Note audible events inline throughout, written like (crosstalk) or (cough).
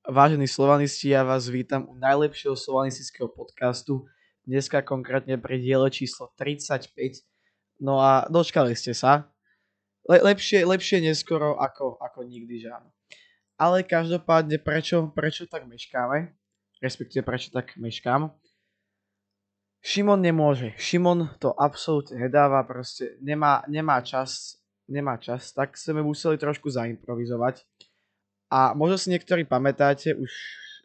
Vážení slovanisti, ja vás vítam u najlepšieho slovanistického podcastu. Dneska konkrétne pri diele číslo 35. No a dočkali ste sa. Le- lepšie, lepšie neskoro ako, ako nikdy, že áno. Ale každopádne, prečo, prečo tak meškáme? Respektíve, prečo tak meškám? Šimon nemôže. Šimon to absolútne nedáva, proste nemá, nemá čas, nemá čas, tak sme museli trošku zaimprovizovať a možno si niektorí pamätáte, už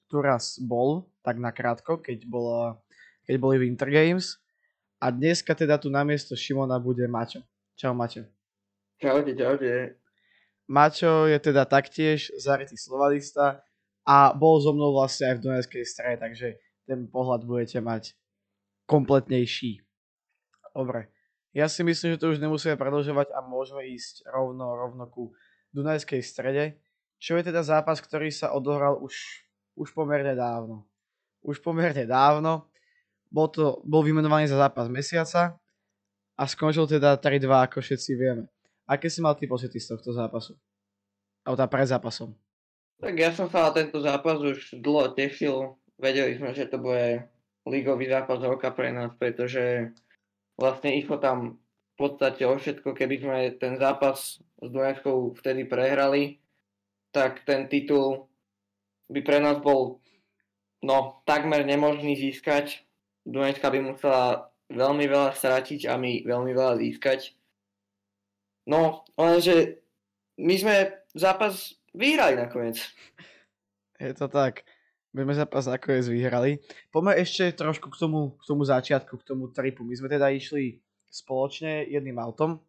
tu raz bol, tak nakrátko, keď, bolo, keď boli Winter Games. A dneska teda tu namiesto Šimona bude Maťo. Čau Maťo. Čaute, čaute. Maťo je teda taktiež zarytý slovalista a bol so mnou vlastne aj v Dunajskej strede, takže ten pohľad budete mať kompletnejší. Dobre. Ja si myslím, že to už nemusíme predlžovať a môžeme ísť rovno, rovno ku Dunajskej strede čo je teda zápas, ktorý sa odohral už, už pomerne dávno. Už pomerne dávno. Bol, to, bol vymenovaný za zápas mesiaca a skončil teda 3-2, ako všetci vieme. Aké si mal ty pocity z tohto zápasu? Alebo teda pred zápasom? Tak ja som sa na tento zápas už dlho tešil. Vedeli sme, že to bude ligový zápas roka pre nás, pretože vlastne išlo tam v podstate o všetko, keby sme ten zápas s Dunajskou vtedy prehrali, tak ten titul by pre nás bol no, takmer nemožný získať. Dunajská by musela veľmi veľa stratiť a my veľmi veľa získať. No, lenže my sme zápas vyhrali nakoniec. Je to tak. My sme zápas nakoniec vyhrali. Poďme ešte trošku k tomu, k tomu začiatku, k tomu tripu. My sme teda išli spoločne jedným autom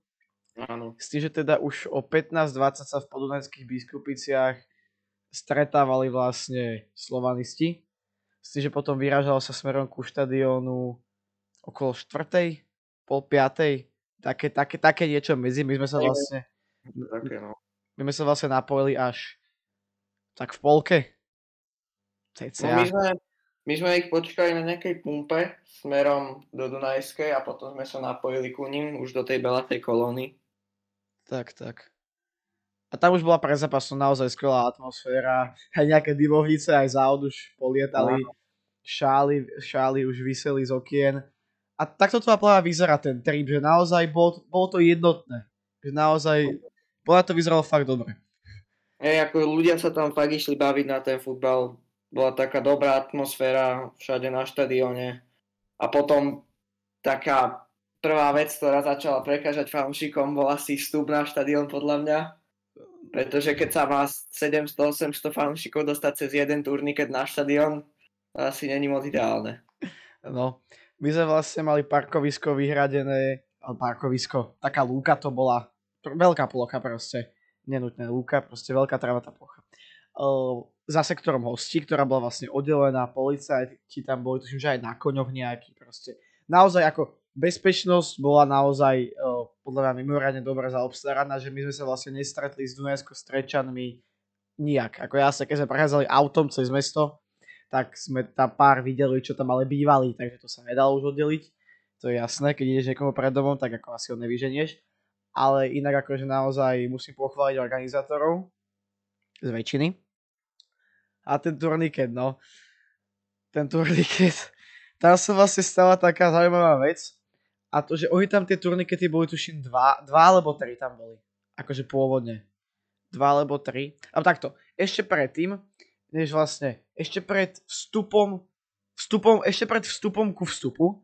Áno. S tým, že teda už o 15-20 sa v podunajských biskupiciach stretávali vlastne slovanisti. S tým, že potom vyrážalo sa smerom ku štadiónu okolo 4. pol 5. Také, také, také niečo medzi. My sme sa vlastne... Také, no. My sme sa vlastne napojili až tak v polke. CCA. No my, sme, my sme ich počkali na nejakej pumpe smerom do Dunajskej a potom sme sa napojili ku ním už do tej belatej kolóny. Tak, tak. A tam už bola pre zápasu naozaj skvelá atmosféra. Aj nejaké divovnice, aj z aut už polietali. No. Šály, šály už vyseli z okien. A takto to pláva vyzerá ten trip, že naozaj bol, bolo to jednotné. Že naozaj, podľa to vyzeralo fakt dobre. Hej, ako ľudia sa tam fakt išli baviť na ten futbal. Bola taká dobrá atmosféra všade na štadióne. A potom taká prvá vec, ktorá začala prekážať fanúšikom, bol asi vstup na štadión podľa mňa. Pretože keď sa má 700-800 fanúšikov dostať cez jeden turniket na štadión, to asi není moc ideálne. No, my sme vlastne mali parkovisko vyhradené, parkovisko, taká lúka to bola, veľká plocha proste, nenutné lúka, proste veľká travatá plocha. Za sektorom hostí, ktorá bola vlastne oddelená, policajti tam boli, tuším, že aj na koňoch nejaký proste. Naozaj ako bezpečnosť bola naozaj uh, podľa mňa mimoriadne dobre zaobstaraná, že my sme sa vlastne nestretli s Dunajsko strečanmi nijak. Ako ja sa, keď sme prechádzali autom cez mesto, tak sme tam pár videli, čo tam ale bývali, takže to sa nedalo už oddeliť. To je jasné, keď ideš niekomu pred domom, tak ako asi ho nevyženieš. Ale inak akože naozaj musím pochváliť organizátorov z väčšiny. A ten turniket, no. Ten turniket, tam sa vlastne stala taká zaujímavá vec, a to, že oni tam tie turnikety boli tuším dva, dva alebo tri tam boli. Akože pôvodne. Dva alebo tri. A takto, ešte predtým, než vlastne, ešte pred vstupom, vstupom, ešte pred vstupom ku vstupu,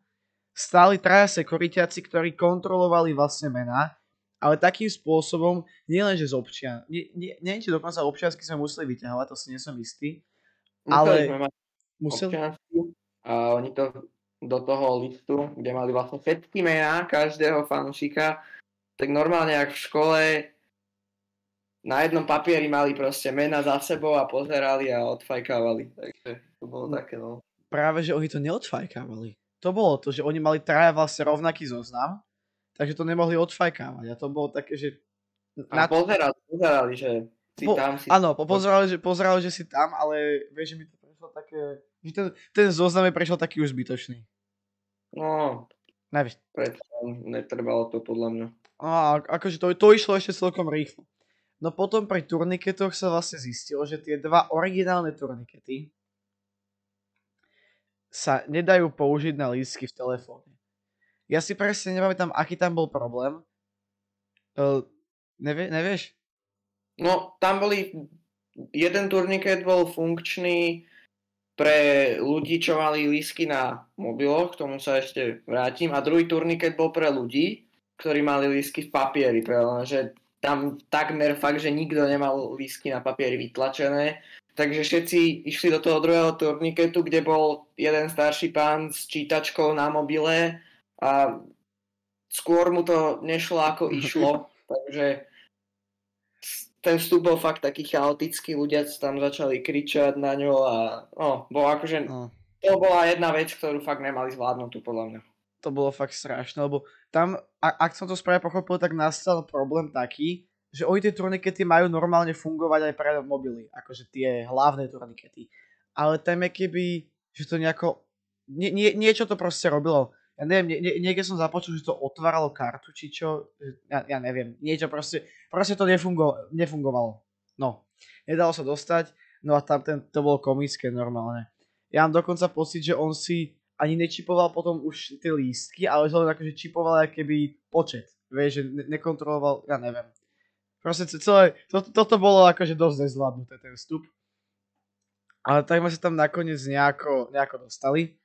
stáli traja sekuritiaci, ktorí kontrolovali vlastne mená, ale takým spôsobom, nielenže z občian, nie, nie, nie či dokonca občiansky sme museli vyťahovať, to si nie som istý, ale museli... a oni to do toho listu, kde mali vlastne všetky mená každého fanúšika, tak normálne ak v škole na jednom papieri mali proste mena za sebou a pozerali a odfajkávali. Takže to bolo no, také, no. Práve, že oni to neodfajkávali. To bolo to, že oni mali traja vlastne rovnaký zoznam, takže to nemohli odfajkávať. A to bolo také, že... Na... A pozerali, pozerali, že si po, tam. Si... Áno, pozerali že, pozerali, že si tam, ale vieš, že mi to prišlo také... Ten, ten zoznam je prešiel taký už zbytočný. No, Nevíš. Predsa netrbalo to podľa mňa. No, akože to, to išlo ešte celkom rýchlo. No potom pri turniketoch sa vlastne zistilo, že tie dva originálne turnikety sa nedajú použiť na lístky v telefóne. Ja si presne nepamätám, aký tam bol problém. Uh, nevie, nevieš? No, tam boli... Jeden turniket bol funkčný pre ľudí, čo mali lísky na mobiloch, k tomu sa ešte vrátim, a druhý turniket bol pre ľudí, ktorí mali lísky v papieri, že tam takmer fakt, že nikto nemal lísky na papieri vytlačené, takže všetci išli do toho druhého turniketu, kde bol jeden starší pán s čítačkou na mobile a skôr mu to nešlo ako išlo, (laughs) takže ten vstup bol fakt taký chaotický, ľudia tam začali kričať na ňo a no, bol akože, no. to bola jedna vec, ktorú fakt nemali zvládnutú podľa mňa. To bolo fakt strašné, lebo tam, ak som to správne pochopil, tak nastal problém taký, že oni tie turnikety majú normálne fungovať aj pre mobily, akože tie hlavné turnikety. Ale tam je keby, že to nejako, nie, nie, niečo to proste robilo ja neviem, nie, nie, niekde som započul, že to otváralo kartu, či čo, ja, ja neviem, niečo proste, proste to nefungo, nefungovalo. No, nedalo sa dostať, no a tam ten, to bolo komické normálne. Ja mám dokonca pocit, že on si ani nečipoval potom už tie lístky, ale že len akože čipoval keby počet. Vieš, že ne- nekontroloval, ja neviem. Proste celé, to, toto bolo akože dosť nezvládnuté ten vstup. Ale tak sme sa tam nakoniec nejako, nejako dostali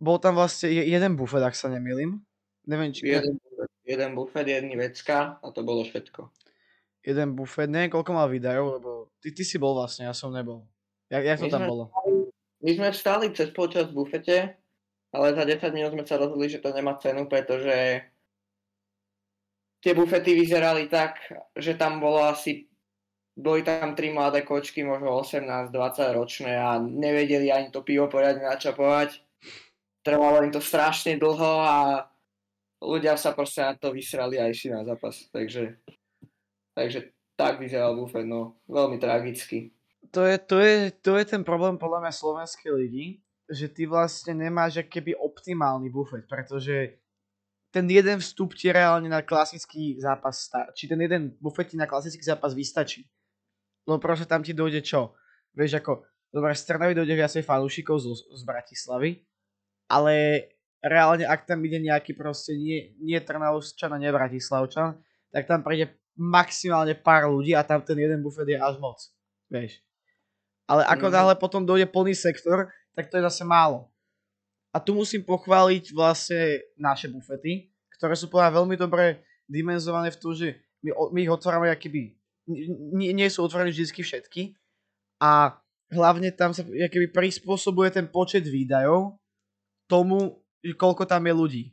bol tam vlastne jeden bufet, ak sa nemýlim. Neviem, či... Jeden, jeden bufet, jedný vecka a to bolo všetko. Jeden bufet, neviem koľko mal výdajov, lebo ty, ty si bol vlastne, ja som nebol. Jak, jak to my tam bolo? My sme vstali cez počas v bufete, ale za 10 minút sme sa rozhodli, že to nemá cenu, pretože tie bufety vyzerali tak, že tam bolo asi boli tam tri mladé kočky, možno 18-20 ročné a nevedeli ani to pivo poriadne načapovať trvalo im to strašne dlho a ľudia sa proste na to vysrali a išli na zápas. Takže, takže tak vyzeral bufet, no veľmi tragicky. To je, to, je, to je ten problém podľa mňa slovenskej ligy, že ty vlastne nemáš keby optimálny bufet, pretože ten jeden vstup ti reálne na klasický zápas či ten jeden bufet ti na klasický zápas vystačí. Lebo proste tam ti dojde čo? Vieš ako, dobre, z Trnavy dojde viacej fanúšikov z, z Bratislavy, ale reálne ak tam ide nejaký proste nie, nie Trnavčan a nie Bratislavčan, tak tam príde maximálne pár ľudí a tam ten jeden bufet je až moc. Vieš. Ale ako mm. náhle potom dojde plný sektor, tak to je zase málo. A tu musím pochváliť vlastne naše bufety, ktoré sú podľa veľmi dobre dimenzované v tom, že my, my ich otvárame akýby, nie, nie sú otvorené vždy všetky a hlavne tam sa keby prispôsobuje ten počet výdajov tomu, koľko tam je ľudí.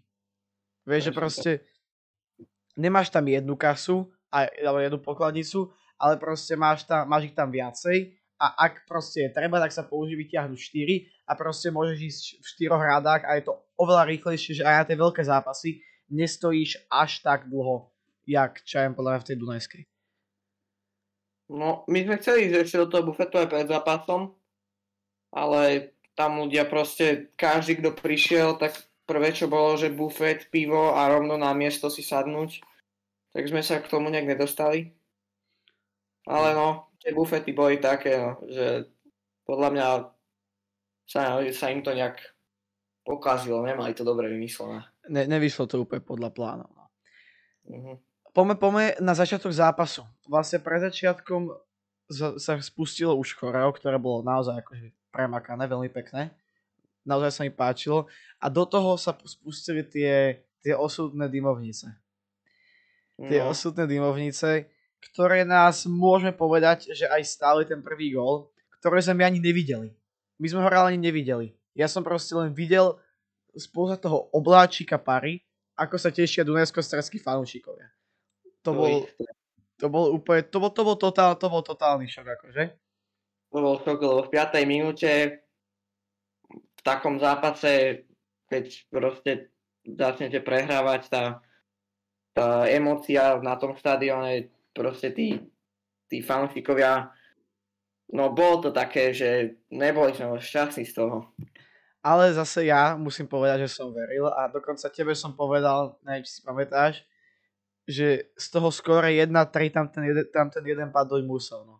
Vieš, že proste nemáš tam jednu kasu, alebo jednu pokladnicu, ale proste máš, tam, máš ich tam viacej a ak proste je treba, tak sa použí vyťahnuť 4 a proste môžeš ísť v štyroch radách a je to oveľa rýchlejšie, že aj na tie veľké zápasy nestojíš až tak dlho, jak čajem podľa mňa v tej Dunajskej. No, my sme chceli ísť ešte do toho bufetu aj pred zápasom, ale tam ľudia proste, každý, kto prišiel, tak prvé, čo bolo, že bufet, pivo a rovno na miesto si sadnúť. Tak sme sa k tomu nejak nedostali. Ale no, tie bufety boli také, no, že podľa mňa sa, sa im to nejak pokazilo, nemali to dobre vymyslené. Ne, nevyšlo to úplne podľa plánov. No. Uh-huh. Pome, pome na začiatok zápasu. Vlastne pred začiatkom sa spustilo už choreo, ktoré bolo naozaj akože premakané, veľmi pekné. Naozaj sa mi páčilo. A do toho sa spustili tie, tie osudné dymovnice. No. Tie osudné dymovnice, ktoré nás môžeme povedať, že aj stáli ten prvý gól, ktoré sme ani nevideli. My sme ho reálne nevideli. Ja som proste len videl spoza toho obláčika pary, ako sa tešia Dunajsko-stredskí fanúšikovia. To bol, to bol úplne, to bol, to bol, totál, to bol totálny šok, akože to bol šok, lebo v 5. minúte v takom zápase, keď proste začnete prehrávať, tá, tá emocia na tom stadióne, proste tí, tí fanúšikovia, no bolo to také, že neboli sme šťastní z toho. Ale zase ja musím povedať, že som veril a dokonca tebe som povedal, neviem, či si pamätáš, že z toho skóre 1-3 tam ten jeden, tam ten jeden padnúť musel, no.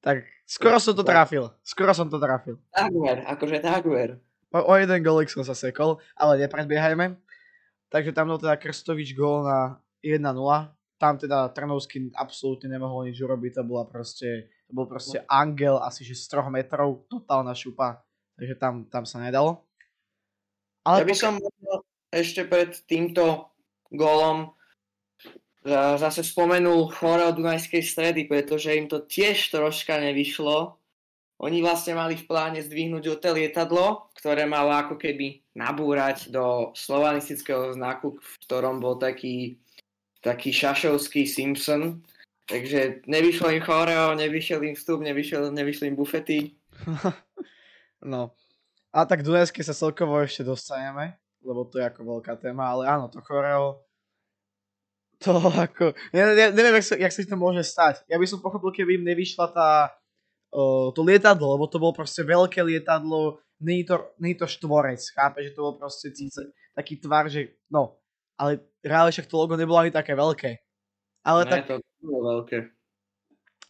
Tak skoro som to trafil. Skoro som to trafil. Takmer, akože takmer. O, o jeden golik som sa sekol, ale nepredbiehajme. Takže tam bol teda Krstovič gól na 1-0. Tam teda Trnovský absolútne nemohol nič urobiť, to bola proste, to bol proste angel asi že z 3 metrov, totálna šupa. Takže tam, tam sa nedalo. Ale ja by som ešte pred týmto gólom zase spomenul choreo Dunajskej stredy, pretože im to tiež troška nevyšlo. Oni vlastne mali v pláne zdvihnúť to lietadlo, ktoré malo ako keby nabúrať do slovanistického znaku, v ktorom bol taký, taký šašovský Simpson. Takže nevyšlo im choreo, nevyšiel im vstup, nevyšiel, nevyšli im bufety. (laughs) no. A tak Dunajské sa celkovo ešte dostaneme, lebo to je ako veľká téma, ale áno, to choreo to ako, ja, ja neviem, jak sa, jak sa to môže stať. Ja by som pochopil, keby im nevyšla tá, uh, to lietadlo, lebo to bolo proste veľké lietadlo, není to, není to štvorec, chápe, že to bol proste cíce, taký tvar, že no, ale reálne však to logo nebolo ani také veľké. Ale ne, tak... to bolo veľké.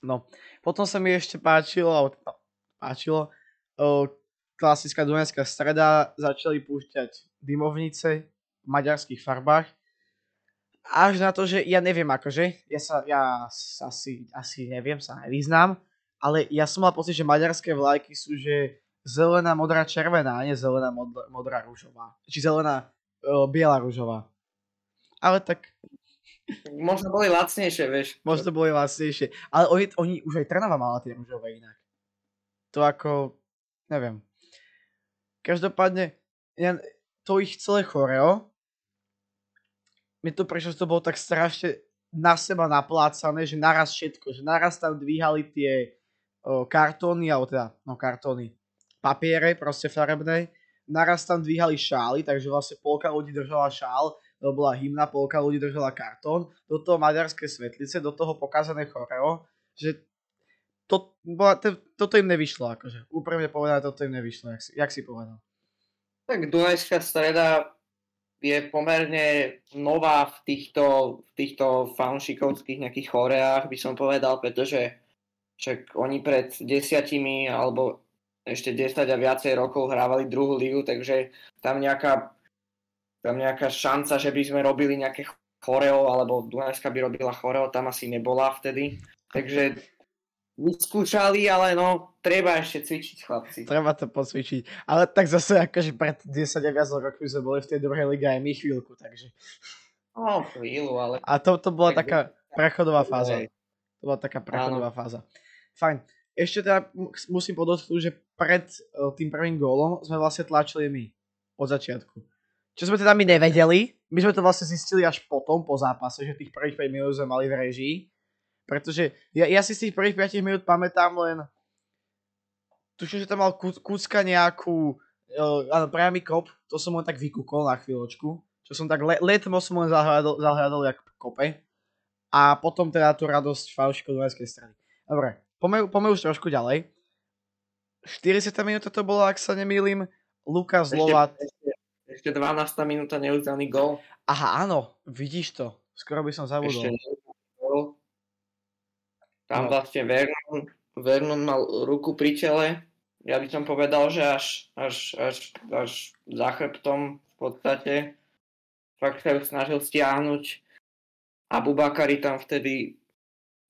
No, potom sa mi ešte páčilo, alebo no, páčilo, uh, klasická Dunajská streda, začali púšťať dymovnice v maďarských farbách až na to, že ja neviem akože, ja sa, ja asi, asi neviem, sa nevyznám, ale ja som mal pocit, že maďarské vlajky sú, že zelená, modrá, červená, a nie zelená, modrá, modrá rúžová. Či zelená, uh, biela rúžová. Ale tak... Možno boli lacnejšie, vieš. Možno boli lacnejšie. Ale oni, oni už aj Trnava mala tie rúžové inak. To ako, neviem. Každopádne, ja, to ich celé choreo, mi to prečo to bolo tak strašne na seba naplácané, že naraz všetko, že naraz tam dvíhali tie o, kartóny, alebo teda, no kartóny, papiere, proste farebné, naraz tam dvíhali šály, takže vlastne polka ľudí držala šál, to bola hymna, polka ľudí držala kartón, do toho maďarské svetlice, do toho pokazané choreo, že to, bola, to, toto im nevyšlo, akože úprimne povedané, toto im nevyšlo, jak si, jak si povedal. Tak Dunajská streda je pomerne nová v týchto, v týchto fanšikovských nejakých choreách, by som povedal, pretože však oni pred desiatimi alebo ešte 10 a viacej rokov hrávali druhú ligu, takže tam nejaká, tam nejaká šanca, že by sme robili nejaké choreo, alebo Dunajska by robila choreo, tam asi nebola vtedy. Takže vyskúšali, ale no, treba ešte cvičiť, chlapci. Treba to pocvičiť. Ale tak zase akože pred 10 a viac rokov sme boli v tej druhej lige aj my chvíľku, takže... No, chvíľu, ale... A to, to bola tak taká prechodová fáza. To bola taká prechodová Áno. fáza. Fajn. Ešte teda musím podotknúť, že pred tým prvým gólom sme vlastne tlačili my. Od začiatku. Čo sme teda my nevedeli, my sme to vlastne zistili až potom, po zápase, že tých prvých 5 minút sme mali v režii pretože ja, ja si z tých prvých 5 minút pamätám len tuším, že tam mal Kucka nejakú uh, áno, priamy kop, to som len tak vykúkol na chvíľočku, čo som tak le, letmo som len zahľadol, zahľadol jak kope a potom teda tú radosť Faušiko Dunajskej strany. Dobre, poďme, poďme už trošku ďalej. 40 minúta to bolo, ak sa nemýlim, Lukas Lovat. Ešte, ešte 12 minúta neuznaný gol. Aha, áno, vidíš to. Skoro by som zabudol. Ešte tam no. vlastne Vernon, Vernon mal ruku pri tele. Ja by som povedal, že až, až, až, až za chrbtom v podstate. Fakt sa ju snažil stiahnuť. A Bubakari tam vtedy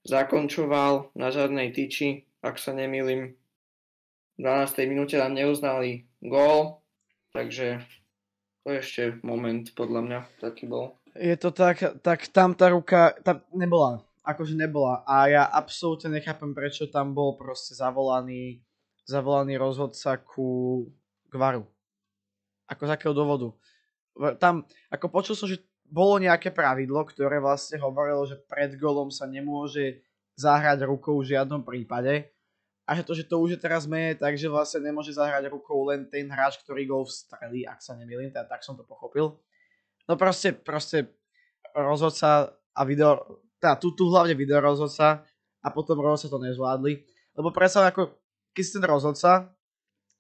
zakončoval na žiadnej tyči, ak sa nemýlim. V 12. minúte tam neuznali gól, takže to ešte moment podľa mňa taký bol. Je to tak, tak tam tá ruka tam nebola akože nebola. A ja absolútne nechápem, prečo tam bol proste zavolaný, zavolaný rozhodca ku Gvaru. Ako z akého dôvodu. Tam, ako počul som, že bolo nejaké pravidlo, ktoré vlastne hovorilo, že pred golom sa nemôže zahrať rukou v žiadnom prípade. A že to, že to už je teraz menej, takže vlastne nemôže zahrať rukou len ten hráč, ktorý gol vstrelí, ak sa nemýlim, teda tak som to pochopil. No proste, proste rozhodca a video, teda tu, tu hlavne video rozhodca a potom rozhodca to nezvládli. Lebo predsa ako, keď si ten rozhodca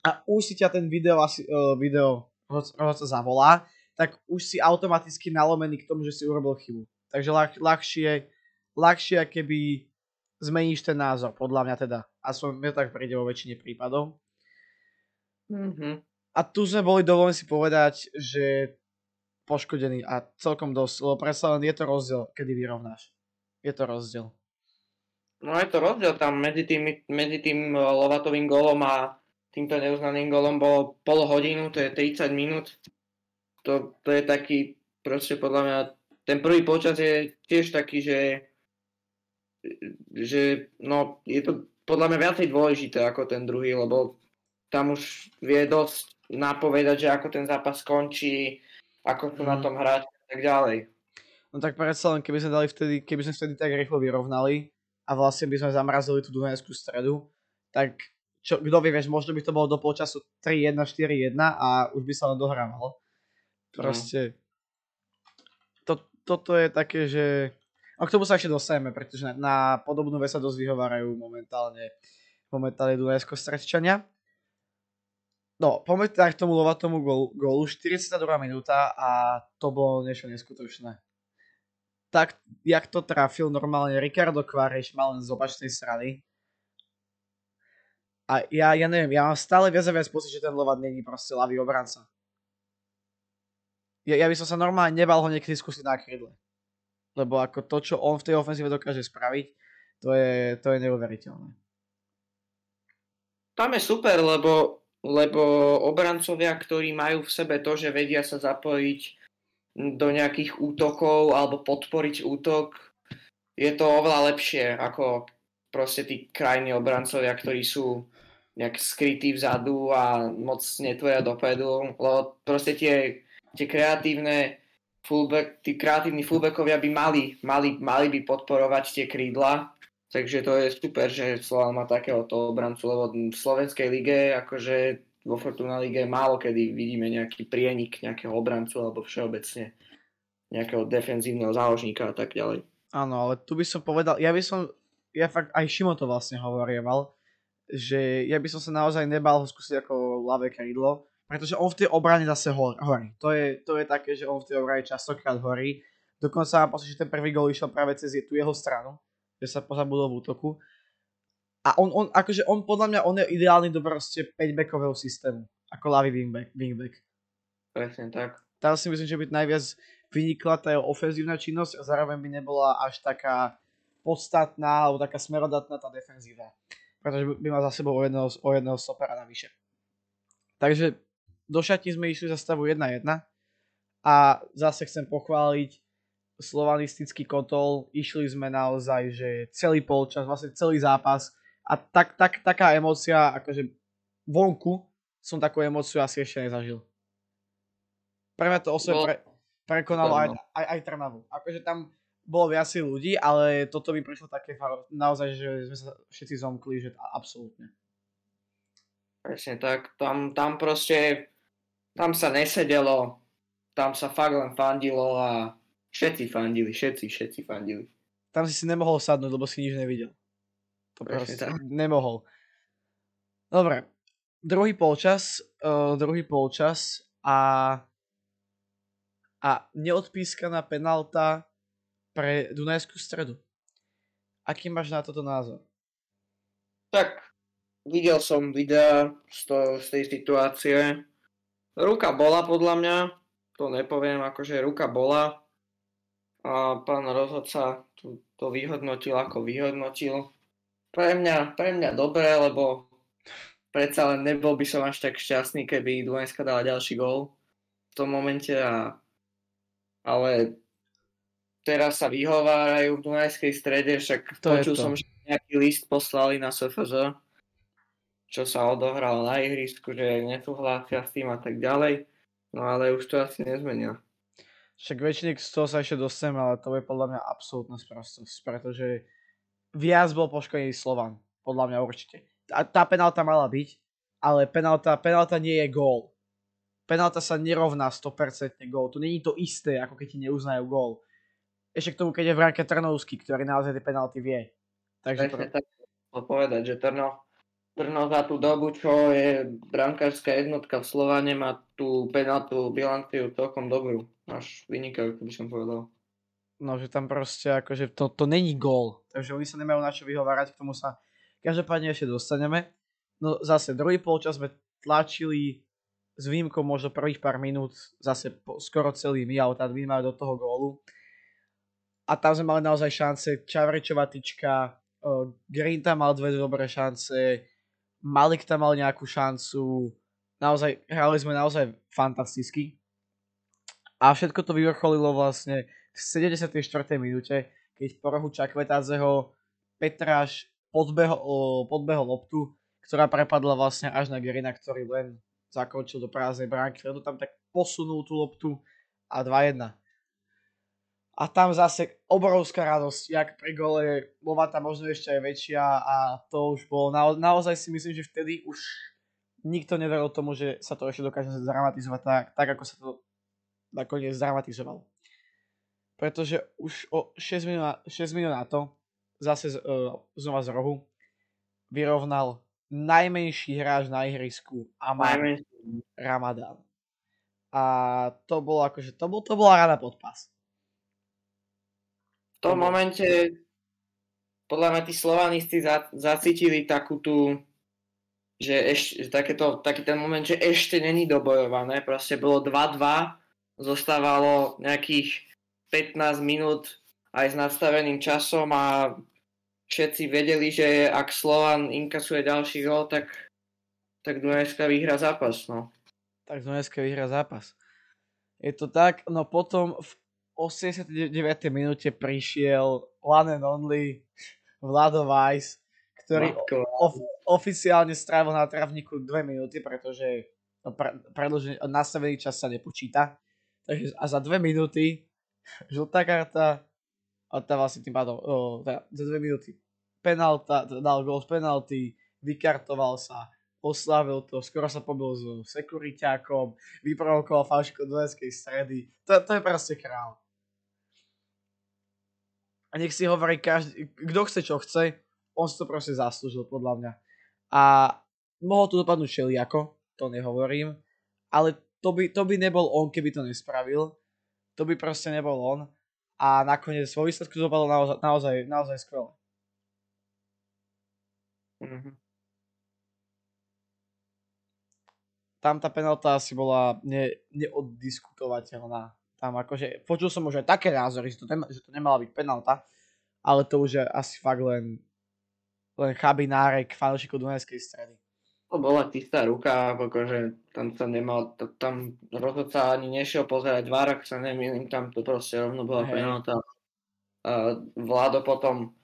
a už si ťa ten video, asi, uh, video rozhodca zavolá, tak už si automaticky nalomený k tomu, že si urobil chybu. Takže ľah, ľahšie, ľahšie keby zmeníš ten názor, podľa mňa teda. A som mne tak príde vo väčšine prípadov. Mm-hmm. A tu sme boli, dovolím si povedať, že poškodený a celkom dosť, lebo predsa len je to rozdiel, kedy vyrovnáš. Je to rozdiel. No je to rozdiel tam medzi tým, medzi tým eh, Lovatovým golom a týmto neuznaným golom bolo pol hodinu, to je 30 minút. To, to je taký, proste podľa mňa, ten prvý počas je tiež taký, že, že no, je to podľa mňa viacej dôležité ako ten druhý, lebo tam už vie dosť napovedať, že ako ten zápas skončí, ako sú mm. na mhm. tom hrať a tak ďalej. No tak predsa len, keby sme dali vtedy, keby sme vtedy tak rýchlo vyrovnali a vlastne by sme zamrazili tú Dunajskú stredu, tak čo, kto vie, vieš, možno by to bolo do polčasu 3-1, 4-1 a už by sa len dohrávalo. Proste, to, toto je také, že... A k tomu sa ešte dostaneme, pretože na, na podobnú vec sa dosť vyhovárajú momentálne, momentálne Dunajsko stredčania. No, poďme teda k tomu lovatomu gólu. 42. minúta a to bolo niečo neskutočné. Tak, jak to trafil normálne, Ricardo Kvareš mal len z opačnej strany. A ja, ja neviem, ja mám stále viac a viac pocit, že ten Lovat není proste ľavý obranca. Ja, ja by som sa normálne nebal ho niekedy skúsiť na krydle. Lebo ako to, čo on v tej ofenzíve dokáže spraviť, to je, to je neuveriteľné. Tam je super, lebo lebo obrancovia, ktorí majú v sebe to, že vedia sa zapojiť do nejakých útokov alebo podporiť útok, je to oveľa lepšie ako proste tí krajní obrancovia, ktorí sú nejak skrytí vzadu a moc netvoria dopredu, lebo proste tie, tie kreatívne fullback, tí kreatívni fullbackovia by mali, mali, mali by podporovať tie krídla Takže to je super, že Slovan má takéhoto obrancu, lebo v slovenskej lige, akože vo Fortuna lige málo kedy vidíme nejaký prienik nejakého obrancu alebo všeobecne nejakého defenzívneho záložníka a tak ďalej. Áno, ale tu by som povedal, ja by som, ja fakt aj Šimo to vlastne hovorieval, že ja by som sa naozaj nebal ho skúsiť ako ľavé krídlo, pretože on v tej obrane zase horí. To je, to je také, že on v tej obrane častokrát horí. Dokonca mám pocit, že ten prvý gol išiel práve cez tú jeho stranu že sa pozabudol v útoku. A on, on, akože on podľa mňa, on je ideálny do proste 5-backového systému, ako ľavý wingback. wingback. Presne tak. Tam si myslím, že by najviac vynikla tá jeho ofenzívna činnosť a zároveň by nebola až taká podstatná alebo taká smerodatná tá defenzíva. Pretože by mal za sebou o jedného, o jedného stopera navyše. Takže do šatní sme išli za stavu 1-1 a zase chcem pochváliť slovanistický kotol, išli sme naozaj, že celý polčas, vlastne celý zápas a tak, tak, taká emócia, akože vonku som takú emóciu asi ešte nezažil. Pre mňa to osobe pre, prekonalo aj, aj, aj Trnavu. Akože tam bolo viacej ľudí, ale toto by prišlo také naozaj, že sme sa všetci zomkli, že absolútne. Presne tak, tam, tam proste, tam sa nesedelo, tam sa fakt len fandilo a Všetci fandili, všetci, všetci fandili. Tam si si nemohol sadnúť, lebo si nič nevidel. To proste (laughs) nemohol. Dobre, druhý polčas, uh, druhý polčas a a neodpískaná penalta pre Dunajskú stredu. Aký máš na toto názor? Tak, videl som videa z, to, z tej situácie. Ruka bola podľa mňa, to nepoviem, akože ruka bola, a pán rozhodca to vyhodnotil ako vyhodnotil. Pre mňa, pre mňa dobré, lebo predsa len nebol by som až tak šťastný, keby Dunajska dala ďalší gól v tom momente. A, ale teraz sa vyhovárajú v Dunajskej strede, však to počul som, že nejaký list poslali na SFZ, čo sa odohralo na ihrisku, že nesúhlasia s tým a tak ďalej. No ale už to asi nezmenia. Však väčšiny z toho sa ešte dostanem, ale to je podľa mňa absolútna sprostosť, pretože viac bol poškodený Slovan, podľa mňa určite. Tá, tá penálta mala byť, ale penálta, penálta nie je gól. Penálta sa nerovná 100% gól. To není to isté, ako keď ti neuznajú gól. Ešte k tomu, keď je v ránke Trnovský, ktorý naozaj tie penalty vie. Takže Presne tak povedať, že Trno, Trno za tú dobu, čo je brankárska jednotka v Slovane, má tú penaltu bilanciu celkom dobrú až vynikajúco by som povedal. No, že tam proste akože to, to není gól. Takže oni sa nemajú na čo vyhovárať, k tomu sa každopádne ešte dostaneme. No zase druhý polčas sme tlačili s výjimkou možno prvých pár minút zase po, skoro celý my, ale tam do toho gólu. A tam sme mali naozaj šance, Čavričová tyčka, uh, Green tam mal dve dobré šance, Malik tam mal nejakú šancu, naozaj, hrali sme naozaj fantasticky. A všetko to vyvrcholilo vlastne v 74. minúte, keď po rohu Čakvetádzeho Petráš podbehol, podbehol loptu, ktorá prepadla vlastne až na Gerina, ktorý len zakončil do prázdnej bránky, to tam tak posunul tú loptu a 2-1. A tam zase obrovská radosť, jak pri gole, bola tam možno ešte aj väčšia a to už bolo, na, naozaj si myslím, že vtedy už nikto neveril tomu, že sa to ešte dokáže zdramatizovať tak, tak ako sa to nakoniec zdramatizovalo. Pretože už o 6 minút, 6 minút na to, zase uh, znova z rohu, vyrovnal najmenší hráč na ihrisku Amar Ramadan. A to bolo akože, to, bol, to bola rada pod pas. V tom momente podľa mňa tí slovanisti za, zacítili takú tú, že ešte, takéto, taký ten moment, že ešte není dobojované, proste bolo 2-2, zostávalo nejakých 15 minút aj s nadstaveným časom a všetci vedeli, že ak Slovan inkasuje ďalší gol, tak, tak Dunajská vyhra zápas. No. Tak Dunajská vyhra zápas. Je to tak, no potom v 89. minúte prišiel one and only Vlado Weiss, ktorý of, oficiálne strávil na trávniku 2 minúty, pretože no, pre, nastavený čas sa nepočíta. Takže a za 2 minúty žltá karta, tá vlastne tým pádom, o, teda za dve minúty penalta, dal gol z penalty, vykartoval sa, oslavil to, skoro sa pobil s sekuriťákom, vyprovokoval falško do stredy. To, to je proste král. A nech si hovorí každý, kto chce čo chce, on si to proste zaslúžil podľa mňa. A mohol to dopadnúť všelijako, to nehovorím, ale to by, to by nebol on, keby to nespravil. To by proste nebol on a nakoniec vo výsledku dopadlo naozaj, naozaj, naozaj skvelé. Mm-hmm. Tam tá penalta asi bola ne, neoddiskutovateľná. Tam akože, počul som už aj také názory, že to, nema, že to nemala byť penalta, ale to už je asi fakt len, len chabinárek fanúšikov Dunajskej stredy. To bola tistá ruka, akože tam sa nemal, tam rozhodca ani nešiel pozerať VAR, ak sa nemýlim, tam to proste rovno bola hey. penálta. A Vlado potom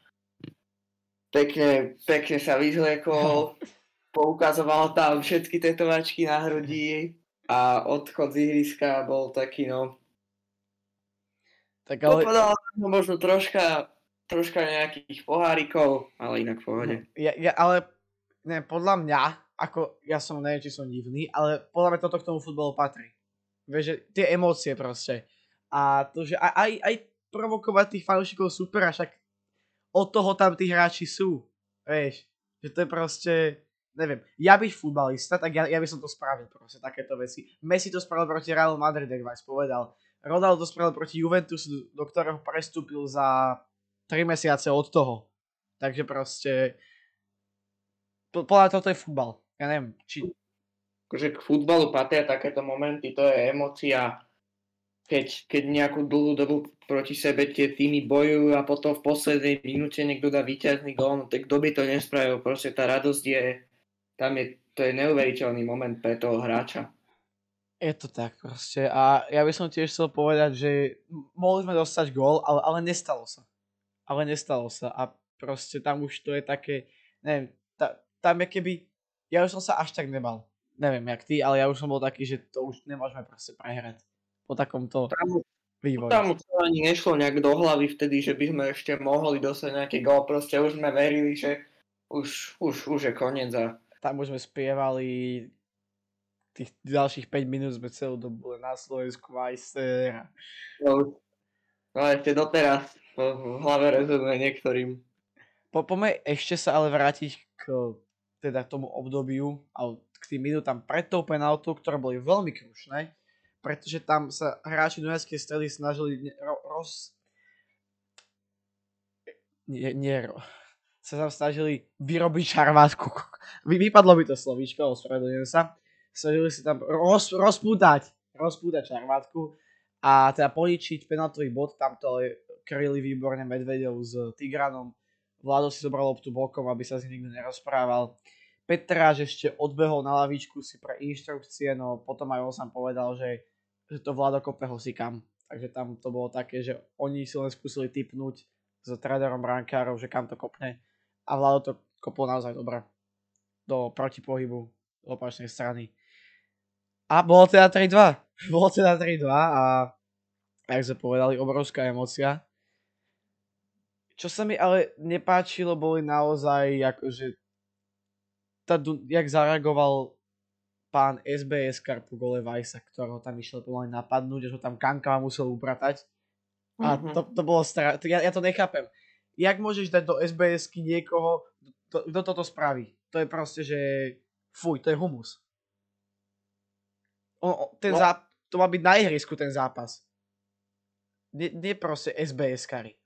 pekne, pekne sa vyzliekol, (laughs) poukazoval tam všetky tetovačky na hrudi a odchod z ihriska bol taký, no... Tak ale... Dopadal možno troška, troška nejakých pohárikov, ale inak v pohode. Ja, ja, ale ne, podľa mňa ako, ja som, neviem, či som divný, ale podľa mňa toto k tomu futbolu patrí. Vieš, že tie emócie proste. A to, že aj, aj, aj provokovať tých fanúšikov super, a však od toho tam tí hráči sú. Vieš, že to je proste, neviem, ja byť futbalista, tak ja, ja by som to spravil proste, takéto veci. Messi to spravil proti Real Madrid, jak Vice povedal. Ronaldo to spravil proti Juventusu, do ktorého prestúpil za 3 mesiace od toho. Takže proste, podľa toto je futbal ja neviem, či... Akože k futbalu patria takéto momenty, to je emocia, keď, keď nejakú dlhú dobu proti sebe tie týmy bojujú a potom v poslednej minúte niekto dá víťazný gól, no tak kto by to nespravil, proste tá radosť je, tam je, to je neuveriteľný moment pre toho hráča. Je to tak proste a ja by som tiež chcel povedať, že mohli sme dostať gól, ale, ale nestalo sa. Ale nestalo sa a proste tam už to je také, neviem, ta, tam je keby ja už som sa až tak nebal. Neviem, jak ty, ale ja už som bol taký, že to už nemôžeme proste prehrať po takomto tam, vývoji. Tam to ani nešlo nejak do hlavy vtedy, že by sme ešte mohli dostať nejaký gol, proste už sme verili, že už, už, už je koniec a... Tam už sme spievali tých ďalších 5 minút sme celú dobu na Slovensku majster. No, no ešte doteraz v hlave rezonuje niektorým. Po, poďme ešte sa ale vrátiť k teda tomu obdobiu, ale k tým minútam pred tou penaltou, ktoré boli veľmi krušné, pretože tam sa hráči Dunajskej stredy snažili roz, nie, nie, sa tam snažili vyrobiť šarvátku. Vy, vypadlo by to slovíčko, ospravedlňujem sa. Snažili si tam roz, rozpútať, rozpútať šarvátku a teda poničiť penaltový bod, tam to kryli výborne Medvedov s Tigranom. Vlado si zobral loptu bokom, aby sa s ním nikto nerozprával. Petráž ešte odbehol na lavičku si pre inštrukcie, no potom aj on sám povedal, že, že to Vlado kope kam. Takže tam to bolo také, že oni si len skúsili typnúť s traderom brankárov, že kam to kopne. A Vlado to kopol naozaj dobre. Do protipohybu, do opačnej strany. A bolo teda 3-2. (laughs) Bolo teda 3-2 a jak sme povedali, obrovská emocia. Čo sa mi ale nepáčilo, boli naozaj akože tá, jak zareagoval pán SBS Karpu gole Vajsa, ktorého tam išiel pomaly napadnúť, že ho tam Kanka musel upratať. A mm-hmm. to, to bolo stra... Ja, ja to nechápem. Jak môžeš dať do SBS-ky niekoho, kto toto spraví? To je proste, že fuj, to je humus. On, ten no. záp- to má byť na ihrisku ten zápas. Nie, nie proste SBS-kari.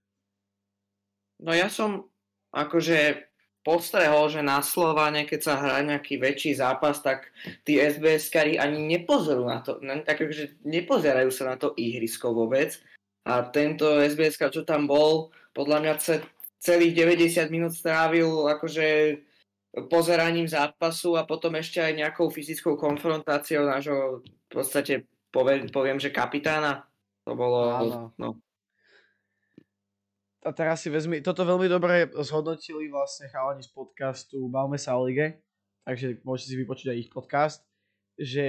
No ja som akože postrehol, že na Slovane, keď sa hrá nejaký väčší zápas, tak tí SBS-kari ani nepozerujú na to, akože nepozerajú sa na to ihrisko vôbec. A tento SBS, čo tam bol, podľa mňa celých 90 minút strávil akože pozeraním zápasu a potom ešte aj nejakou fyzickou konfrontáciou nášho v podstate poviem, poviem že kapitána. To bolo, no, a teraz si vezmi, toto veľmi dobre zhodnotili vlastne chalani z podcastu Bavme sa o lige, takže môžete si vypočuť aj ich podcast, že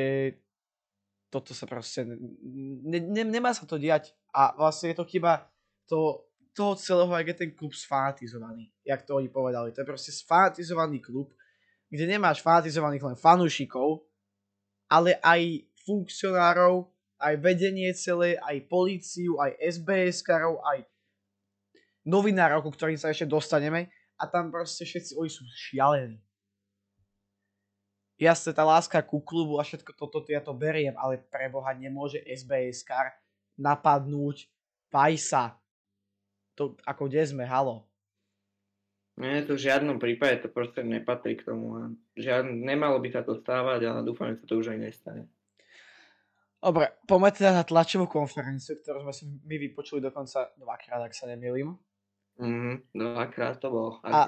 toto sa proste, ne, ne, nemá sa to diať a vlastne je to chyba to, toho celého, ak je ten klub sfanatizovaný, jak to oni povedali. To je proste sfanatizovaný klub, kde nemáš fanatizovaných len fanúšikov, ale aj funkcionárov, aj vedenie celé, aj políciu, aj SBS-karov, aj novinárov, ku ktorým sa ešte dostaneme a tam proste všetci oni sú šialení. Jasne, tá láska ku klubu a všetko toto, ja to beriem, ale preboha nemôže SBS kar napadnúť Pajsa. To, ako kde sme, halo. Nie, to v žiadnom prípade to proste nepatrí k tomu. Žiad, nemalo by sa to stávať, ale dúfam, že sa to už aj nestane. Dobre, poďme teda na tlačovú konferenciu, ktorú sme si my vypočuli dokonca dvakrát, ak sa nemýlim. Mm, dvakrát to bol, a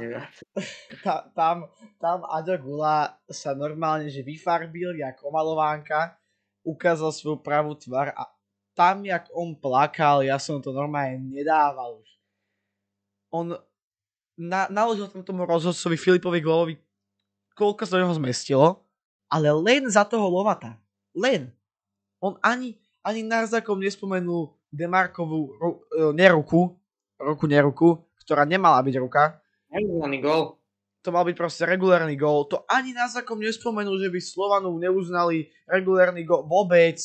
(laughs) ta, tam, tam Aďo Gula sa normálne že vyfarbil jak omalovánka, ukázal svoju pravú tvar a tam, jak on plakal, ja som to normálne nedával už. On na, naložil tam tomu rozhodcovi Filipovi Glovovi, koľko sa do neho zmestilo, ale len za toho Lovata. Len. On ani, ani nárzakom nespomenul Demarkovú ru, e, neruku, ruku, neruku, ktorá nemala byť ruka. Regulárny gol. To mal byť proste regulárny gol. To ani na zakom nespomenul, že by Slovanu neuznali regulárny gol vôbec.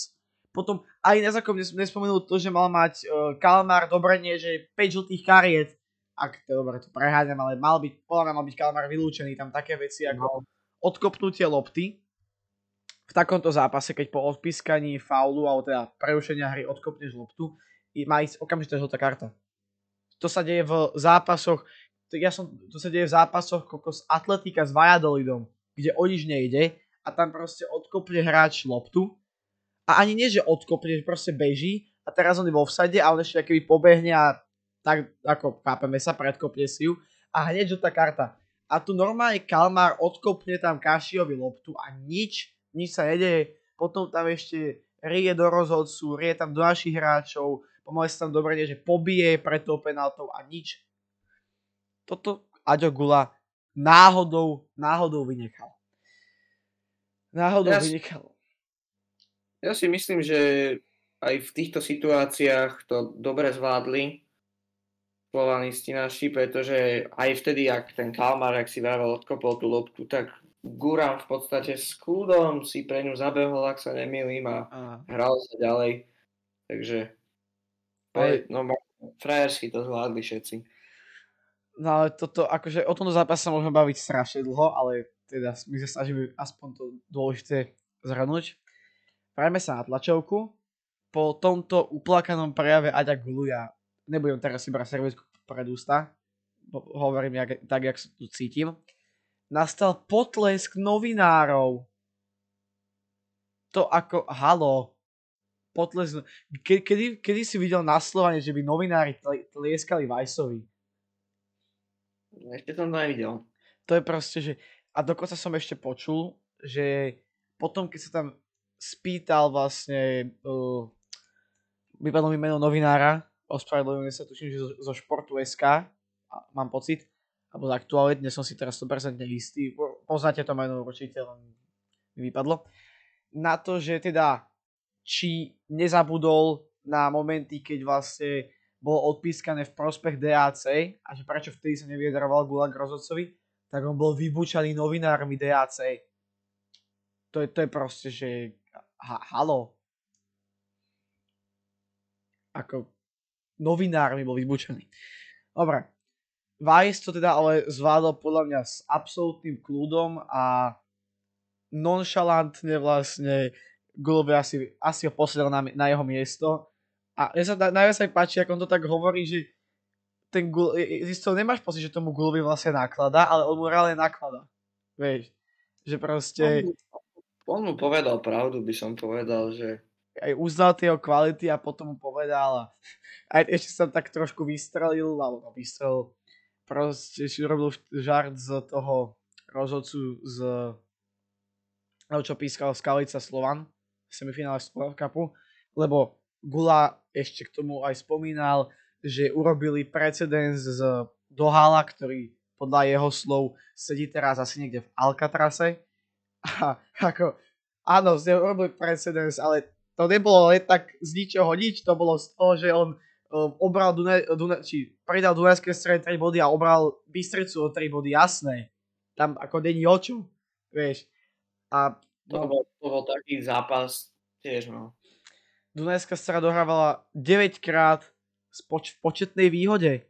Potom aj na zakom nespomenul to, že mal mať uh, Kalmar dobrenie, že 5 žltých kariet. Ak to dobre to preháňam, ale mal byť, podľa mňa mal byť Kalmar vylúčený. Tam také veci ako no. odkopnutie lopty v takomto zápase, keď po odpískaní faulu alebo teda prerušenia hry odkopneš loptu, má ísť okamžite žltá karta to sa deje v zápasoch, ja som, to sa deje v zápasoch kokos Atletika s Vajadolidom, kde o nič nejde a tam proste odkopne hráč loptu a ani nie, že odkopne, že proste beží a teraz on je vo vsade a on ešte keby pobehne a tak ako chápeme sa, predkopne si ju a hneď žltá karta. A tu normálne Kalmar odkopne tam Kašiovi loptu a nič, nič sa nedeje. Potom tam ešte rie do rozhodcu, rie tam do našich hráčov, pomaly sa tam dobre že pobije pred tou penaltou a nič. Toto Aďo Gula náhodou, náhodou vynechal. Náhodou ja vynechal. Ja si myslím, že aj v týchto situáciách to dobre zvládli slovanisti naši, pretože aj vtedy, ak ten Kalmar, ak si vravel, odkopol tú loptu, tak Guram v podstate s kľudom si pre ňu zabehol, ak sa nemýlim a Aha. hral sa ďalej. Takže ale... No, frajersky to zvládli všetci. No ale toto, akože o tomto zápase sa môžeme baviť strašne dlho, ale teda my sa snažíme aspoň to dôležité zhrnúť. Prajme sa na tlačovku. Po tomto uplakanom prejave Aďa Gulu ja nebudem teraz si brať servisku pred ústa. hovorím jak, tak, jak sa tu cítim, nastal potlesk novinárov. To ako, halo, potlesk, ke, kedy, kedy si videl na Slovane, že by novinári tlieskali Vajsovi? Ešte som to nevidel. To je proste, že, a dokonca som ešte počul, že potom, keď sa tam spýtal vlastne, uh, vypadlo mi meno novinára, ospravedlňujem sa, tuším, že zo, zo Športu SK, mám pocit, alebo z aktuálne, dnes som si teraz 100% istý, poznáte to meno určite, len mi vypadlo, na to, že teda či nezabudol na momenty, keď vlastne bolo odpískané v prospech DAC a že prečo vtedy sa neviedroval Gulag rozhodcovi, tak on bol vybučaný novinármi DAC. To je, to je proste, že ha, halo. Ako novinármi bol vybučený. Dobre. Vice to teda ale zvládol podľa mňa s absolútnym kľudom a nonchalantne vlastne Gulovi asi, asi ho posiedal na, na jeho miesto a ja sa najviac aj páči, ako on to tak hovorí, že ten Gul, to nemáš pocit, že tomu Gulovi vlastne nakladá, ale on mu reálne nakladá. Vieš, že proste... On, on mu povedal pravdu, by som povedal, že... Aj uznal tie jeho kvality a potom mu povedal a (laughs) aj ešte sa tak trošku vystrelil, alebo no, vystrelil. Proste si robil žart z toho rozhodcu z čo pískal Skalica Slovan semifinále Slovan Cupu, lebo Gula ešte k tomu aj spomínal, že urobili precedens z Dohala, ktorý podľa jeho slov sedí teraz asi niekde v Alcatrase. A ako, áno, z urobili precedens, ale to nebolo len tak z ničoho nič, to bolo z toho, že on um, obral Dune, Dune, či pridal Dunajské strede 3 body a obral Bystricu o 3 body, jasné. Tam ako není o čom, vieš. A, no, to, bol, to bol taký zápas tiež, no. Dunajská strana dohrávala 9 krát poč- v početnej výhode.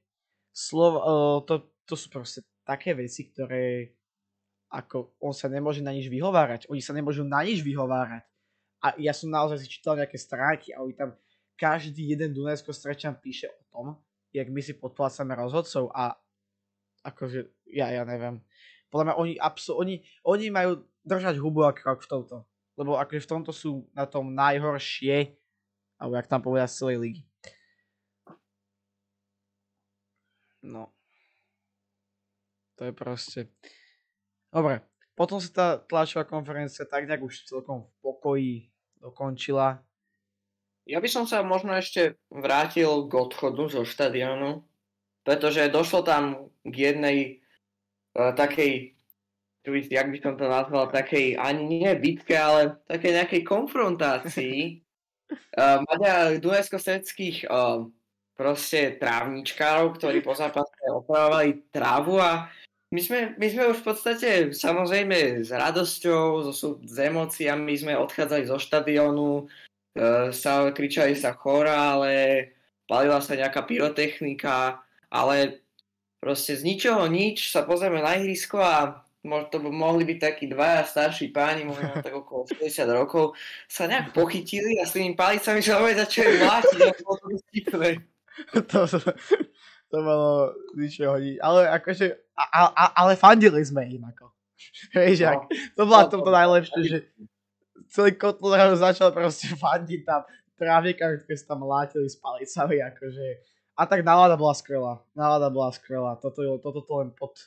Slov, uh, to, to sú proste také veci, ktoré ako on sa nemôže na nič vyhovárať. Oni sa nemôžu na nič vyhovárať. A ja som naozaj si čítal nejaké stránky a oni tam každý jeden Dunajsko strečan píše o tom, jak my si podplácame rozhodcov a akože, ja, ja neviem. Podľa mňa oni, abso- oni, oni majú držať hubu a krok v tomto. Lebo akože v tomto sú na tom najhoršie alebo jak tam povedať z celej ligy. No. To je proste... Dobre, potom sa tá tlačová konferencia tak nejak už celkom v pokoji dokončila. Ja by som sa možno ešte vrátil k odchodu zo štadionu, pretože došlo tam k jednej uh, takej, jak by som to nazval, takej ani nie bitke, ale takej nejakej konfrontácii. Uh, (laughs) Maďa dunajsko-sredských uh, proste trávničkárov, ktorí po zápase opravovali trávu a my sme, my sme už v podstate samozrejme s radosťou, so, s emóciami sme odchádzali zo štadiónu, uh, sa, kričali sa chora, ale palila sa nejaká pyrotechnika, ale proste z ničoho nič sa pozrieme na ihrisko a to by mohli byť takí dvaja starší páni, možno (laughs) tak okolo 60 rokov, sa nejak pochytili a s tými palicami sa hovoriť začali bolo (laughs) to to, to bolo ničoho nič. Ale akože, a, a, ale fandili sme im ako. (laughs) Hej, no, to bola no, to najlepšie, že celý Kotlor začal proste fandiť tam trávnikami, ktorí sa tam látili s palicami, akože. A tak nálada bola skvelá. Nálada bola skvelá. Toto, toto to len pod,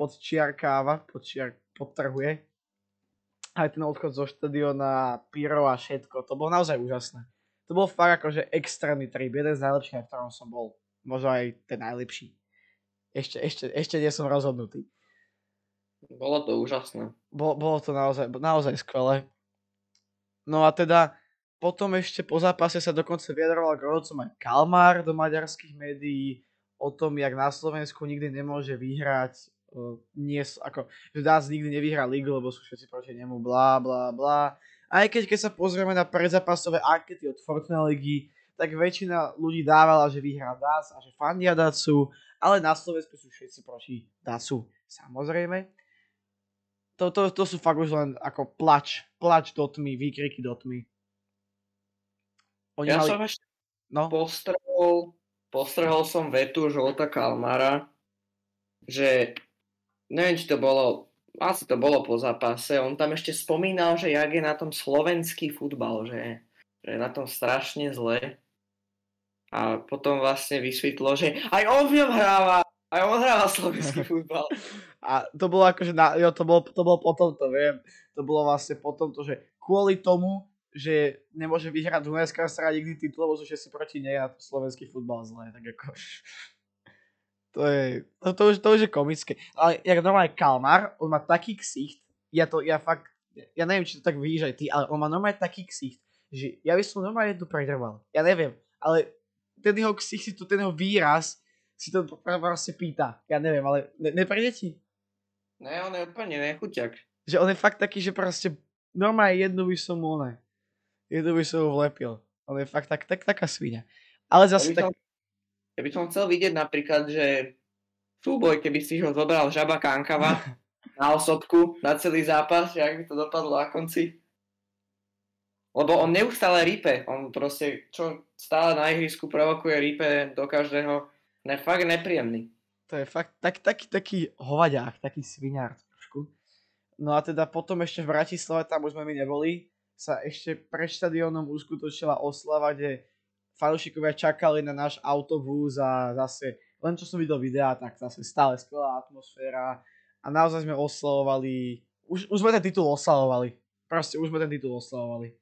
podčiarkáva, podčiar, podtrhuje. Aj ten odchod zo štadiona, Piro a všetko, to bolo naozaj úžasné. To bol fakt akože extrémny trip, jeden z najlepších, v ktorom som bol. Možno aj ten najlepší. Ešte, ešte, ešte nie som rozhodnutý. Bolo to úžasné. Bolo, bolo to naozaj, naozaj skvelé. No a teda potom ešte po zápase sa dokonca vyjadroval k rodcom aj Kalmar do maďarských médií o tom, jak na Slovensku nikdy nemôže vyhrať nie, ako, že Dás nikdy nevyhrá ligu, lebo sú všetci proti nemu, blá, blá, blá. Aj keď, keď sa pozrieme na predzápasové ankety od Fortuna ligy, tak väčšina ľudí dávala, že vyhrá DAS a že fandia DASu, ale na Slovensku sú všetci proti DASu. Samozrejme. To, to, to sú fakt už len ako plač, plač do tmy, výkriky do tmy. Oni ja mali... som ešte no? postrehol, postrehol som vetu Žolta Kalmara, že neviem, či to bolo, asi to bolo po zápase, on tam ešte spomínal, že jak je na tom slovenský futbal, že, že je na tom strašne zle. A potom vlastne vysvetlo, že aj on v ňom hráva, aj on hráva slovenský (laughs) futbal. A to bolo akože, na, jo, to bolo, to bolo potom, to viem, to bolo vlastne potom to, že kvôli tomu, že nemôže vyhrať Dunajská strana nikdy titul, lebo že si proti nej a slovenský futbal zle, tak ako... To je, to, to, už, to už je komické. Ale jak normálne Kalmar, on má taký ksicht, ja to, ja fakt, ja neviem, či to tak vidíš aj ty, ale on má normálne taký ksicht, že ja by som normálne tu predrval. Ja neviem, ale ten jeho ksicht si to, ten jeho výraz si to proste pýta. Ja neviem, ale ne, neprejde ti? Ne, on je úplne nechuťak. Že on je fakt taký, že proste normálne jednu by som mu ne. Jednu by som ho vlepil. On je fakt tak, tak, taká svinia. Ale zase ja tak... Som, ja by som chcel vidieť napríklad, že súboj, keby si ho zobral Žaba Kankava (laughs) na osobku, na celý zápas, že ak by to dopadlo na konci. Lebo on neustále rípe, on proste, čo stále na ihrisku provokuje rípe do každého, ne, fakt nepríjemný. To je fakt tak, taký, taký hovadiák, taký sviňár trošku. No a teda potom ešte v Bratislave, tam už sme my neboli, sa ešte pred štadiónom uskutočila oslava, kde fanúšikovia čakali na náš autobus a zase, len čo som videl videa, tak zase stále skvelá atmosféra a naozaj sme oslavovali, už, už sme ten titul oslavovali, proste už sme ten titul oslavovali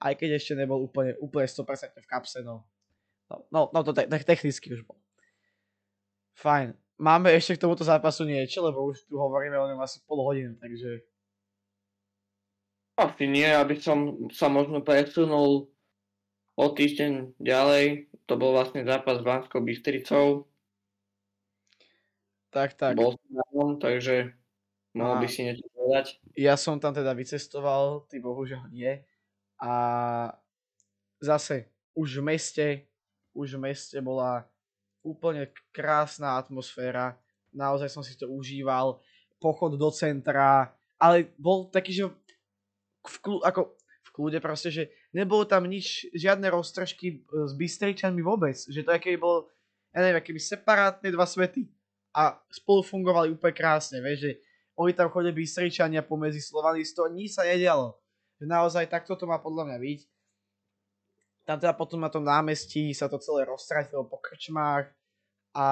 aj keď ešte nebol úplne, úplne 100% v kapse, no. No, no, no to te- technicky už bol. Fajn. Máme ešte k tomuto zápasu niečo, lebo už tu hovoríme o ňom asi pol hodiny, takže... Asi nie, aby som sa možno presunul o týždeň ďalej. To bol vlastne zápas s Banskou Bystricou. Tak, tak. Bol som takže mohol by si niečo povedať. Ja som tam teda vycestoval, ty bohužiaľ nie. A zase už v meste, už v meste bola úplne krásna atmosféra. Naozaj som si to užíval. Pochod do centra, ale bol taký, že v, kľu, ako v kľude proste, že nebolo tam nič, žiadne roztržky s Bystričanmi vôbec. Že to aké bolo, ja neviem, keby separátne dva svety a spolu fungovali úplne krásne, vieš, že oni tam chodili Bystričania pomedzi Slovanistov, nič sa nedialo že naozaj takto to má podľa mňa byť. Tam teda potom na tom námestí sa to celé roztratilo po krčmách a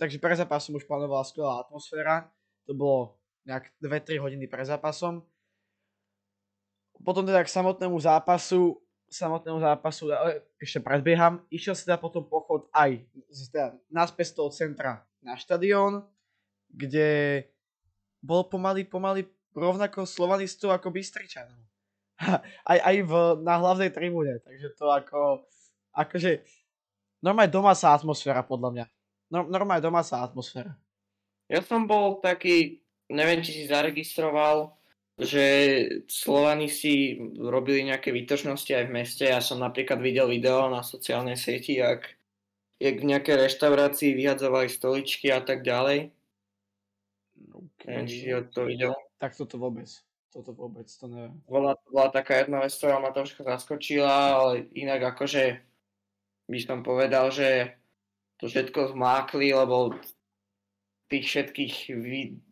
takže pre zápasom už plánovala skvelá atmosféra. To bolo nejak 2-3 hodiny pre zápasom. Potom teda k samotnému zápasu, samotnému zápasu, ešte predbieham, išiel si teda potom pochod aj teda naspäť z toho centra na štadión, kde bol pomaly, pomaly rovnako slovanistov ako Bystričanov. aj, aj v, na hlavnej tribúne, takže to ako, akože, normálne domáca atmosféra podľa mňa. No, normálne domáca atmosféra. Ja som bol taký, neviem, či si zaregistroval, že Slovani si robili nejaké výtočnosti aj v meste. Ja som napríklad videl video na sociálnej sieti, jak, jak v nejakej reštaurácii vyhadzovali stoličky a tak ďalej. Okay. Neviem, či to videl. Tak toto vôbec toto vôbec, to neviem. Bola, bola taká jedna vec, ktorá ma trošku zaskočila, ale inak akože by som povedal, že to všetko zmákli, lebo tých všetkých vid-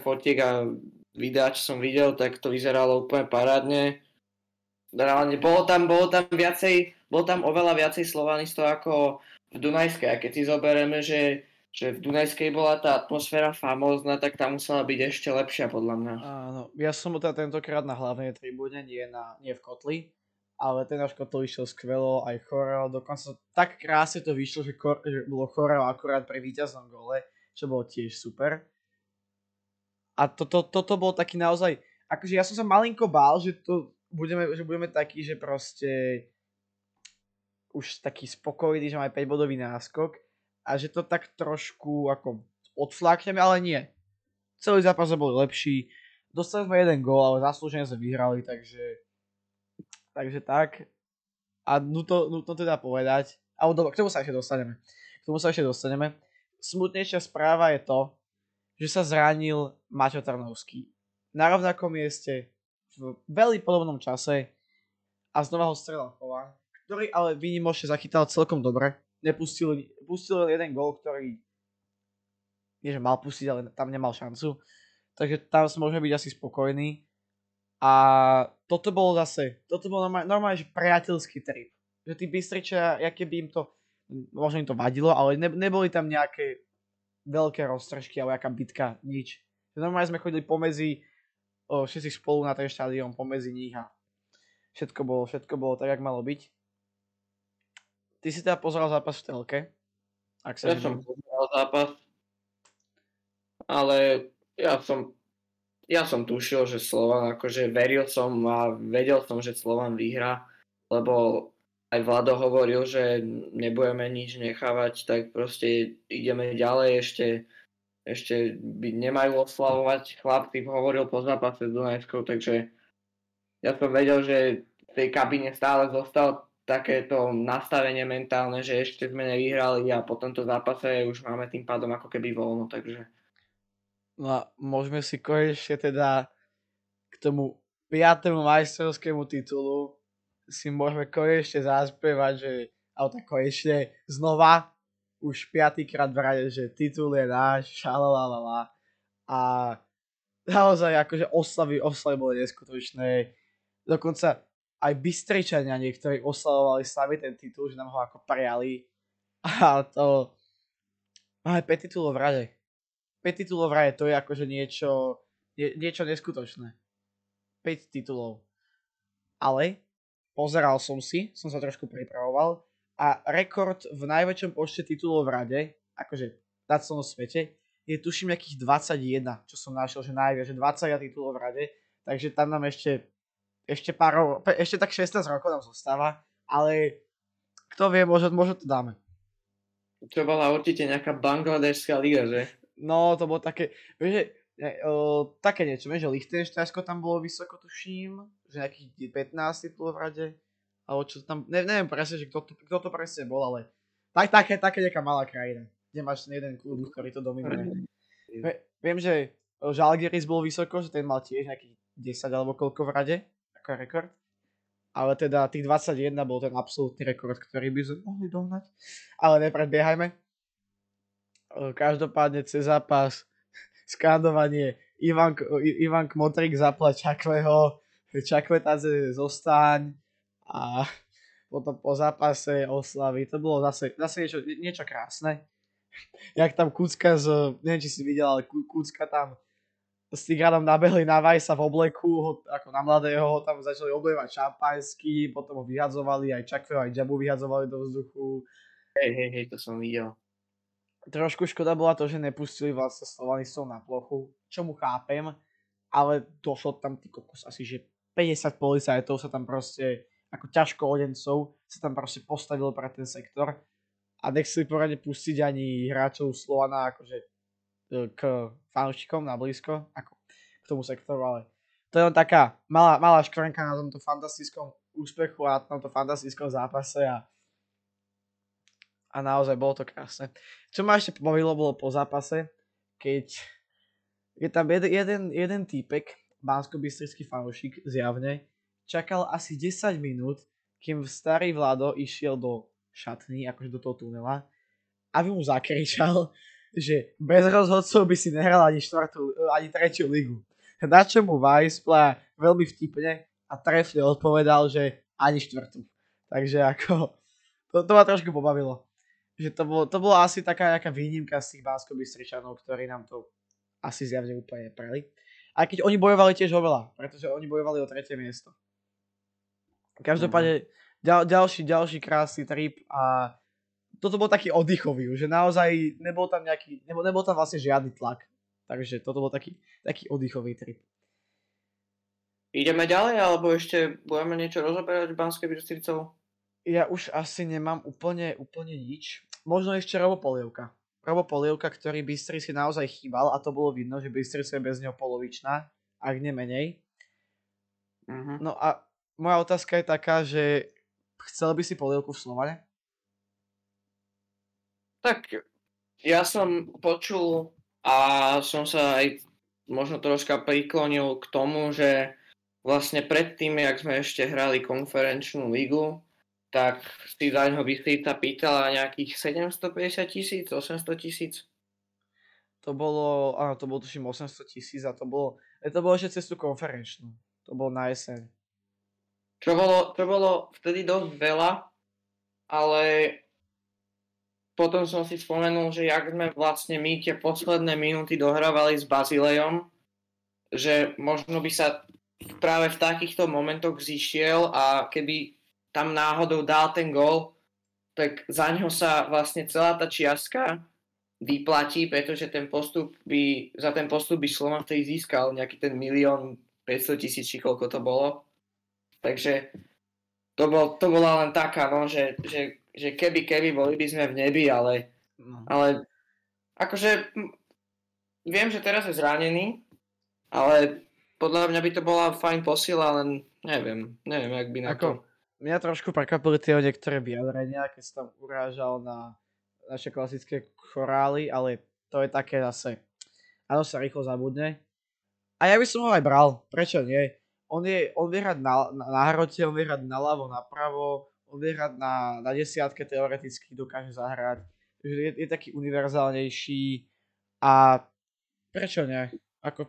fotiek a videá, čo som videl, tak to vyzeralo úplne parádne. Reálne, bolo tam, bolo tam viacej, bolo tam oveľa viacej slovanistov ako v Dunajskej. A keď si zoberieme, že že v Dunajskej bola tá atmosféra famózna, tak tam musela byť ešte lepšia podľa mňa. Áno, ja som teda tentokrát na hlavnej tribúne, nie, na, nie v Kotli, ale ten náš Kotl išiel skvelo, aj choreo, dokonca tak krásne to vyšlo, že, kor, že bolo choreo akurát pri víťaznom gole, čo bolo tiež super. A toto to, to, to bol taký naozaj, akože ja som sa malinko bál, že to budeme, že budeme takí, že proste už taký spokojný, že máme 5 bodový náskok, a že to tak trošku ako odflákneme, ale nie. Celý zápas bol lepší. Dostali sme jeden gól, ale zaslúžene sme vyhrali, takže takže tak. A nutno, nutno teda povedať, alebo k tomu sa ešte dostaneme. K tomu sa ešte dostaneme. Smutnejšia správa je to, že sa zranil Maťo Trnovský. Na rovnakom mieste, v veľmi podobnom čase a znova ho strelal Chová, ktorý ale výnimočne zachytal celkom dobre nepustil, pustil jeden gol, ktorý nie že mal pustiť, ale tam nemal šancu. Takže tam môžeme byť asi spokojní. A toto bolo zase, toto bol normálne, normálne že priateľský trip. Že tí Bystričia, aké by im to, možno im to vadilo, ale ne, neboli tam nejaké veľké roztržky alebo jaká bitka, nič. Normálne sme chodili pomedzi, o, všetci spolu na ten štadión, pomedzi nich a všetko bolo, všetko bolo tak, jak malo byť. Ty si teda pozeral zápas v telke? Ak sa ja som pozeral zápas, ale ja som, ja som tušil, že Slovan, akože veril som a vedel som, že Slovan vyhrá, lebo aj Vlado hovoril, že nebudeme nič nechávať, tak proste ideme ďalej, ešte, ešte by nemajú oslavovať. Chlapci hovoril po zápase s Dunajskou, takže ja som vedel, že v tej kabine stále zostalo takéto nastavenie mentálne, že ešte sme nevyhrali a po tomto zápase už máme tým pádom ako keby voľno, takže... No a môžeme si konečne teda k tomu 5. majstrovskému titulu si môžeme konečne zaspievať, že ale konečne znova už piatýkrát v rade, že titul je náš, šalalalala. A naozaj akože oslavy, oslavy boli neskutočné. Dokonca aj Bystričania niektorí oslavovali sami ten titul, že nám ho ako prijali. A to... Máme 5 titulov v rade. 5 titulov v rade, to je akože niečo, nie, niečo neskutočné. 5 titulov. Ale pozeral som si, som sa trošku pripravoval a rekord v najväčšom počte titulov v rade, akože na celom svete, je tuším nejakých 21, čo som našiel, že najviac, že 20 titulov v rade, takže tam nám ešte, ešte pár, ešte tak 16 rokov nám zostáva, ale kto vie, možno, možno to dáme. To bola určite nejaká bangladešská liga, že? No, to bolo také, vieš, ne, o, také niečo, vieš, že Lichtensteinsko tam bolo vysoko, tuším, že nejakých 15 titulov v rade, alebo čo tam, ne, neviem presne, že kto to, kto to presne bol, ale tak, také, také nejaká malá krajina, kde máš jeden klub, ktorý to dominuje. Viem, že Žalgiris bol vysoko, že ten mal tiež nejakých 10 alebo koľko v rade, ako rekord. Ale teda tých 21 bol ten absolútny rekord, ktorý by sme mohli dohnať. Ale nepredbiehajme. Každopádne cez zápas skandovanie Ivan, Ivan Kmotrik zapla Čakveho, Čakvetadze zostaň a potom po zápase oslavy. To bolo zase, zase niečo, niečo krásne. Jak tam Kucka z, neviem či si videl, ale Kucka tam s Tigranom nabehli na Vajsa v obleku, ho, ako na mladého, ho tam začali oblievať šampanský, potom ho vyhadzovali, aj Čakveho, aj Džabu vyhadzovali do vzduchu. Hej, hej, hej, to som videl. Trošku škoda bola to, že nepustili vlastne Slovanistov na plochu, čo mu chápem, ale došlo tam ty kokos asi, že 50 policajtov sa tam proste, ako ťažko odencov, sa tam proste postavilo pre ten sektor a nechceli poradne pustiť ani hráčov Slovana akože e, k fanúšikom na blízko, ako k tomu sektoru, ale to je len taká malá, malá škvrnka na tomto fantastickom úspechu a na tomto fantastickom zápase a, a naozaj bolo to krásne. Čo ma ešte pobavilo bolo po zápase, keď je tam jeden, jeden, jeden týpek, bansko fanúšik zjavne, čakal asi 10 minút, kým starý Vlado išiel do šatny, akože do toho tunela, aby mu zakričal, že bez rozhodcov by si nehral ani, štvrtú, ani tretiu ligu. Na čo mu Weissplá veľmi vtipne a trefne odpovedal, že ani štvrtú. Takže ako, to, to ma trošku pobavilo. Že to bolo, to bolo asi taká nejaká výnimka z tých bansko ktorí nám to asi zjavne úplne neprali. Aj keď oni bojovali tiež oveľa, pretože oni bojovali o tretie miesto. Každopádne mm-hmm. ďal, ďalší, ďalší krásny trip a toto bol taký oddychový, že naozaj nebol tam nejaký, nebol, nebol tam vlastne žiadny tlak. Takže toto bol taký, taký oddychový trip. Ideme ďalej, alebo ešte budeme niečo rozoberať v Banskej Bystricou? Ja už asi nemám úplne, úplne nič. Možno ešte Robo Polievka. Robo Polievka, ktorý si naozaj chýbal a to bolo vidno, že Bystrica je bez neho polovičná, ak nie menej. Uh-huh. No a moja otázka je taká, že chcel by si Polievku v Slovane? Tak ja som počul a som sa aj možno troška priklonil k tomu, že vlastne predtým, jak sme ešte hrali konferenčnú ligu, tak si za ňoho Bystrica pýtala nejakých 750 tisíc, 800 tisíc. To bolo, áno, to bolo tuším 800 tisíc a to bolo, to bolo ešte cez tú konferenčnú. To bolo na jeseň. Čo bolo, čo bolo vtedy dosť veľa, ale potom som si spomenul, že jak sme vlastne my tie posledné minúty dohrávali s Bazilejom, že možno by sa práve v takýchto momentoch zišiel a keby tam náhodou dal ten gól, tak za ňo sa vlastne celá tá čiastka vyplatí, pretože ten postup by, za ten postup by Slovan vtedy získal nejaký ten milión 500 tisíc, či koľko to bolo. Takže to, bol, to bola len taká, no, že, že, že keby, keby, boli by sme v nebi, ale, no. ale akože viem, že teraz je zranený, ale podľa mňa by to bola fajn posila, len neviem, neviem, jak by na Ako, to... Mňa trošku prekvapili tie niektoré vyjadrenia, keď sa tam urážal na naše klasické chorály, ale to je také zase, áno sa rýchlo zabudne. A ja by som ho aj bral, prečo nie? On, je, on vie hrať na, na, na hrote, on vie hrať na ľavo, napravo, on vie hrať na, na desiatke, teoreticky dokáže zahrať. Je, je taký univerzálnejší a prečo nie? Ako,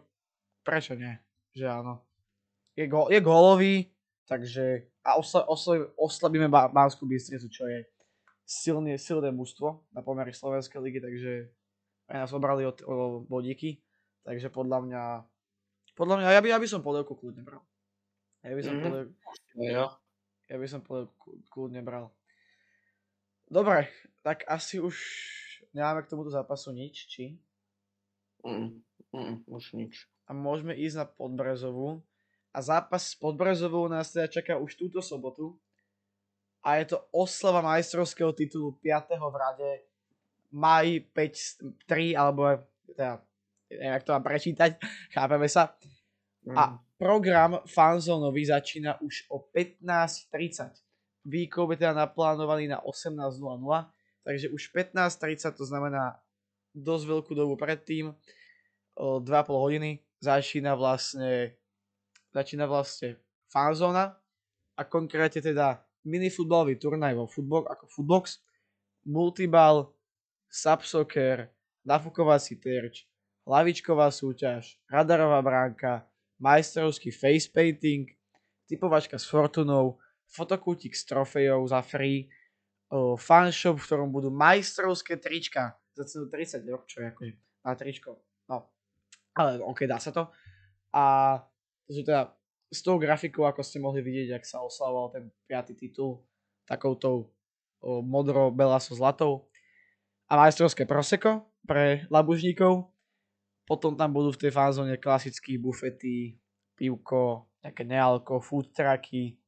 prečo nie? Že áno. Je, go, je gólový, takže a osla, osla, oslabíme Banskú Bystricu, čo je silne, silné mužstvo na pomery Slovenskej ligy, takže aj nás obrali o, o bodíky, takže podľa mňa, podľa mňa, ja by, ja by som polievku kľudne bral. Ja by som mm-hmm. polievku, ja. ja by som polievku kľudne bral. Dobre, tak asi už nemáme k tomuto zápasu nič, či? Mm, mm, už nič. A môžeme ísť na Podbrezovú. A zápas s Podbrezovou nás teda čaká už túto sobotu, a je to oslava majstrovského titulu 5. v rade maj 5-3 alebo teda, neviem, jak to mám prečítať, (laughs) chápeme sa. Mm. A program fanzónový začína už o 15.30. Výkop je teda naplánovaný na 18.00, takže už 15.30 to znamená dosť veľkú dobu predtým, 2,5 hodiny, začína vlastne začína vlastne fanzóna a konkrétne teda minifutbalový turnaj vo Footbox, ako Footbox, multibal, subsoccer, nafukovací terč, hlavičková súťaž, radarová bránka, majstrovský face painting, typovačka s Fortunou, fotokútik s trofejou za free, o, fanshop, v ktorom budú majstrovské trička za cenu 30 eur, čo je akože na tričko. No, ale ok, dá sa to. A sú teda s tou grafikou, ako ste mohli vidieť, ak sa oslavoval ten piatý titul takouto modro-belaso zlatou a majstrovské proseko pre labužníkov. Potom tam budú v tej fázone klasické bufety, pivko, nejaké nealko, food trucky,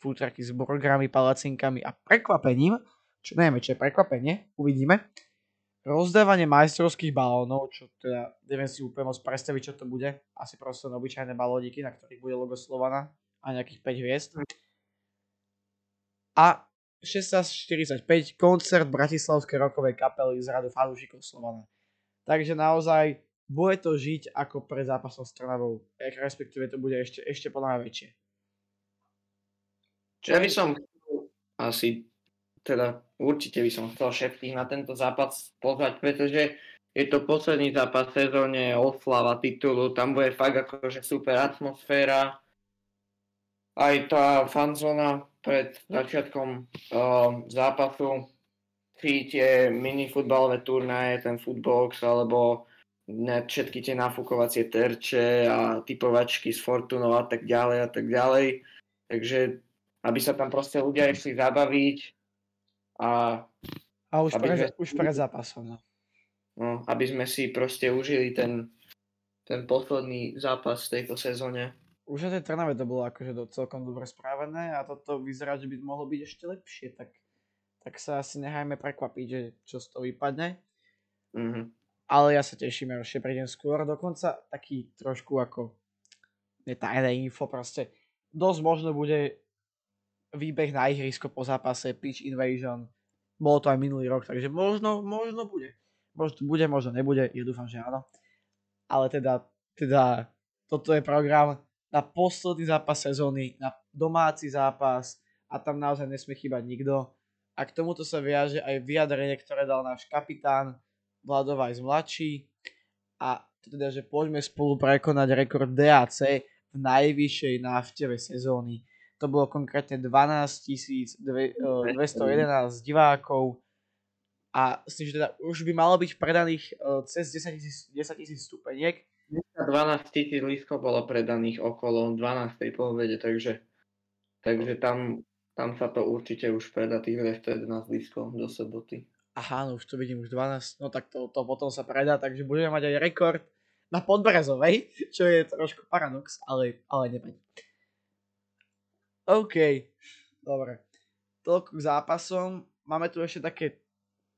food trucky s burgerami, palacinkami a prekvapením, čo neviem, čo je prekvapenie, uvidíme, rozdávanie majstrovských balónov, čo teda neviem si úplne moc predstaviť, čo to bude. Asi proste obyčajné balóniky, na ktorých bude logo Slovana a nejakých 5 hviezd. A 16.45 koncert Bratislavskej rokovej kapely z radu fanúšikov Slovana. Takže naozaj bude to žiť ako pred zápasom s Trnavou, respektíve to bude ešte, ešte podľa väčšie. Čo ja by som asi teda určite by som chcel všetkých na tento zápas pozvať, pretože je to posledný zápas v sezóne, oslava titulu, tam bude fakt akože super atmosféra. Aj tá fanzona pred začiatkom uh, zápasu, si tie minifutbalové turnaje, ten footbox, alebo ne, všetky tie nafukovacie terče a typovačky s Fortunou a tak ďalej a tak ďalej. Takže aby sa tam proste ľudia išli zabaviť, a, a už, pre, sme, už pred zápasom. No. no. aby sme si proste užili ten, ten posledný zápas v tejto sezóne. Už aj tej Trnave to bolo akože do, celkom dobre správené a toto vyzerá, že by mohlo byť ešte lepšie, tak, tak sa asi nechajme prekvapiť, že čo z toho vypadne. Mm-hmm. Ale ja sa teším, že ešte prejdem skôr. Dokonca taký trošku ako netajné info proste. Dosť možno bude výbeh na ihrisko po zápase, pitch invasion. Bolo to aj minulý rok, takže možno, možno bude. Možno bude, možno nebude, ja dúfam, že áno. Ale teda, teda toto je program na posledný zápas sezóny, na domáci zápas a tam naozaj nesmie chýbať nikto. A k tomuto sa viaže aj vyjadrenie, ktoré dal náš kapitán Vladovaj z mladší. a teda, že poďme spolu prekonať rekord DAC v najvyššej návšteve sezóny. To bolo konkrétne 12 211 divákov a myslím, že teda už by malo byť predaných cez 10 tisíc stupeniek. 12 tisíc lístkov bolo predaných okolo 12. povede, takže, takže tam, tam sa to určite už predá tých 211 lístkov do soboty. Aha, no už to vidím, už 12, no tak to, to potom sa predá, takže budeme mať aj rekord na Podbrezovej, čo je trošku paradox, ale, ale nevadí. OK, dobre. Toľko k zápasom. Máme tu ešte také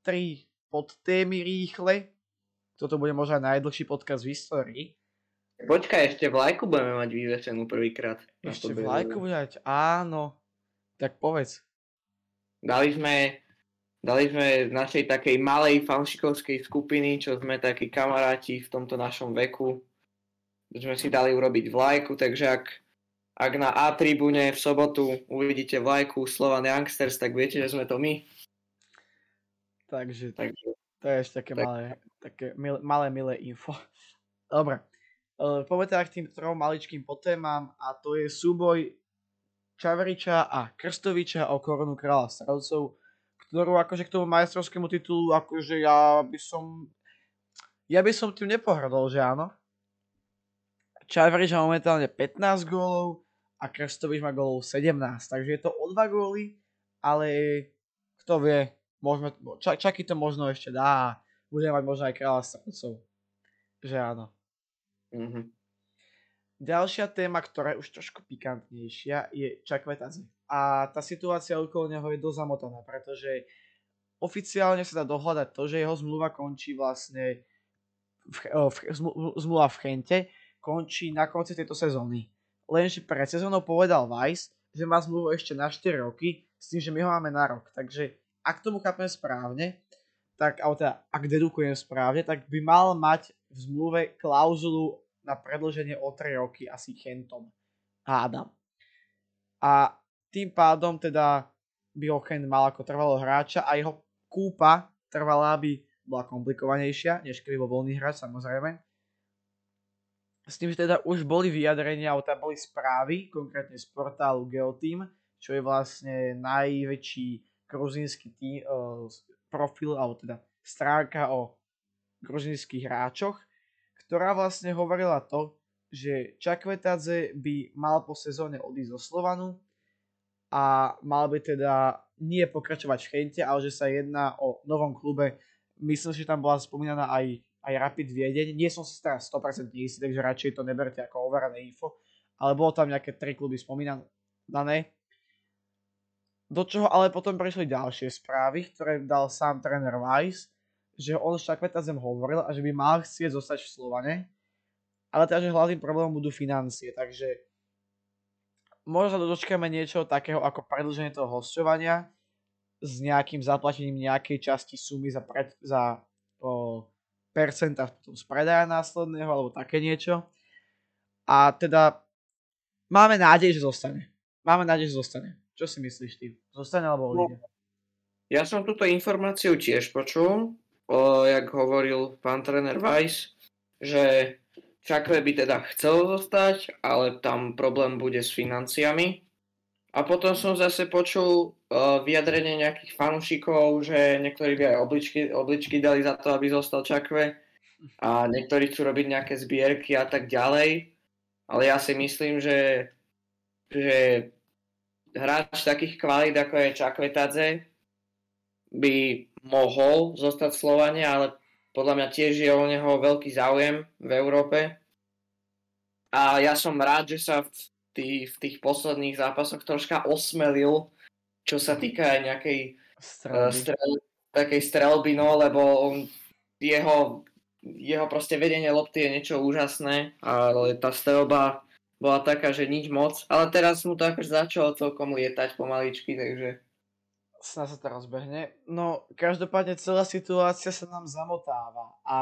tri podtémy rýchle. Toto bude možno aj najdlhší podcast v histórii. Počkaj, ešte vlajku budeme mať vyvesenú prvýkrát. Ešte vlajku budeme mať, áno. Tak povedz. Dali sme Dali sme z našej takej malej fanšikovskej skupiny, čo sme takí kamaráti v tomto našom veku, sme si dali urobiť vlajku, takže ak, ak na A tribúne v sobotu uvidíte vlajku Slovan Youngsters, tak viete, že sme to my. Takže, takže to je ešte také tak. malé, také milé, malé, milé info. (laughs) Dobre, uh, poďme teda k tým trom maličkým potémam a to je súboj Čaveriča a Krstoviča o korunu kráľa Stravcov ktorú akože k tomu majstrovskému titulu, akože ja by som, ja by som tým nepohrdol, že áno. Čajvarič má momentálne 15 gólov a Krstovič má gólov 17, takže je to o 2 góly, ale kto vie, môžeme, ča, Čaky to možno ešte dá a budeme mať možno aj kráľa srdcov. Že áno. Mm-hmm. Ďalšia téma, ktorá je už trošku pikantnejšia, je Čakvetazi a tá situácia okolo neho je dosť zamotaná, pretože oficiálne sa dá dohľadať to, že jeho zmluva končí vlastne v, v, zmluva v Chente končí na konci tejto sezóny. Lenže pred sezónou povedal Vice, že má zmluvu ešte na 4 roky, s tým, že my ho máme na rok. Takže ak tomu chápem správne, tak, alebo teda, ak dedukujem správne, tak by mal mať v zmluve klauzulu na predlženie o 3 roky asi Chentom. Hádam. A tým pádom teda by ho Ken mal ako trvalo hráča a jeho kúpa trvalá by bola komplikovanejšia, než keby bol voľný hráč, samozrejme. S tým, že teda už boli vyjadrenia, alebo tam boli správy, konkrétne z portálu Geoteam, čo je vlastne najväčší gruzínsky tým, uh, profil, alebo teda stránka o gruzínskych hráčoch, ktorá vlastne hovorila to, že Čakvetadze by mal po sezóne odísť zo Slovanu, a mal by teda nie pokračovať v Chente, ale že sa jedná o novom klube. Myslím, že tam bola spomínaná aj, aj Rapid Viedeň. Nie som si teraz 100% istý, takže radšej to neberte ako overené info. Ale bolo tam nejaké tri kluby spomínané. Do čoho ale potom prišli ďalšie správy, ktoré dal sám tréner Weiss, že on s zem hovoril a že by mal chcieť zostať v Slovane, ale teda, že hlavným problémom budú financie, takže možno dočkáme niečo takého ako predlženie toho hostovania s nejakým zaplatením nejakej časti sumy za, pred, za percenta z predaja následného alebo také niečo. A teda máme nádej, že zostane. Máme nádej, že zostane. Čo si myslíš ty? Zostane alebo odíde? No, ja som túto informáciu tiež počul, o, jak hovoril pán tréner Weiss, že Čakve by teda chcel zostať, ale tam problém bude s financiami. A potom som zase počul vyjadrenie nejakých fanúšikov, že niektorí by aj obličky, obličky dali za to, aby zostal Čakve a niektorí chcú robiť nejaké zbierky a tak ďalej. Ale ja si myslím, že, že hráč takých kvalít ako je Čakvetadze by mohol zostať v Slovane, ale podľa mňa tiež je o neho veľký záujem v Európe. A ja som rád, že sa v, tý, v tých posledných zápasoch troška osmelil, čo sa týka aj nejakej strelby. Uh, strel, takej strelby, no, lebo on, jeho, jeho proste vedenie lopty je niečo úžasné, ale tá strelba bola taká, že nič moc. Ale teraz mu to akože začalo celkom lietať pomaličky, takže sa sa to rozbehne. No, každopádne celá situácia sa nám zamotáva a,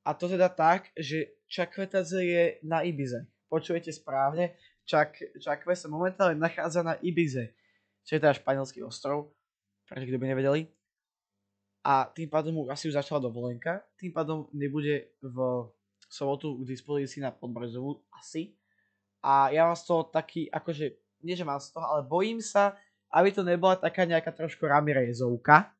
a to teda tak, že Čakvetadze je na Ibize. Počujete správne, Čak, Čakve sa momentálne nachádza na Ibize, čo je teda španielský ostrov, pre kto by nevedeli. a tým pádom asi už začala dovolenka, tým pádom nebude v sobotu k dispozícii na Podbrezovú asi. A ja mám z toho taký, akože, nie že mám z toho, ale bojím sa, aby to nebola taká nejaká trošku Ramirezovka,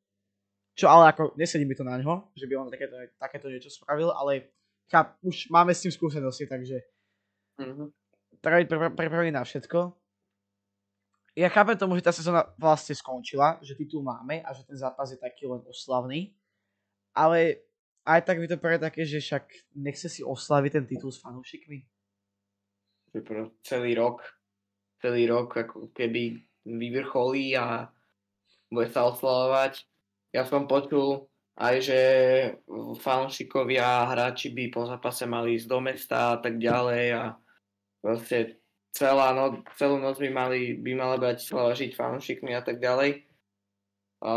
čo ale ako, nesedí mi to na ňo, že by on takéto, takéto niečo spravil, ale cháp, už máme s tým skúsenosti, takže Mhm. byť pripravený na všetko. Ja chápem tomu, že tá sezóna vlastne skončila, že titul máme a že ten zápas je taký len oslavný, ale aj tak mi to príde také, že však nechce si oslaviť ten titul s fanúšikmi. Celý rok, celý rok ako keby vyvrcholí a bude sa oslavovať. Ja som počul aj, že fanúšikovia a hráči by po zápase mali ísť do mesta a tak ďalej a proste celá noc, celú noc by, mali, by mala Bratislava žiť fanúšikmi a tak ďalej. A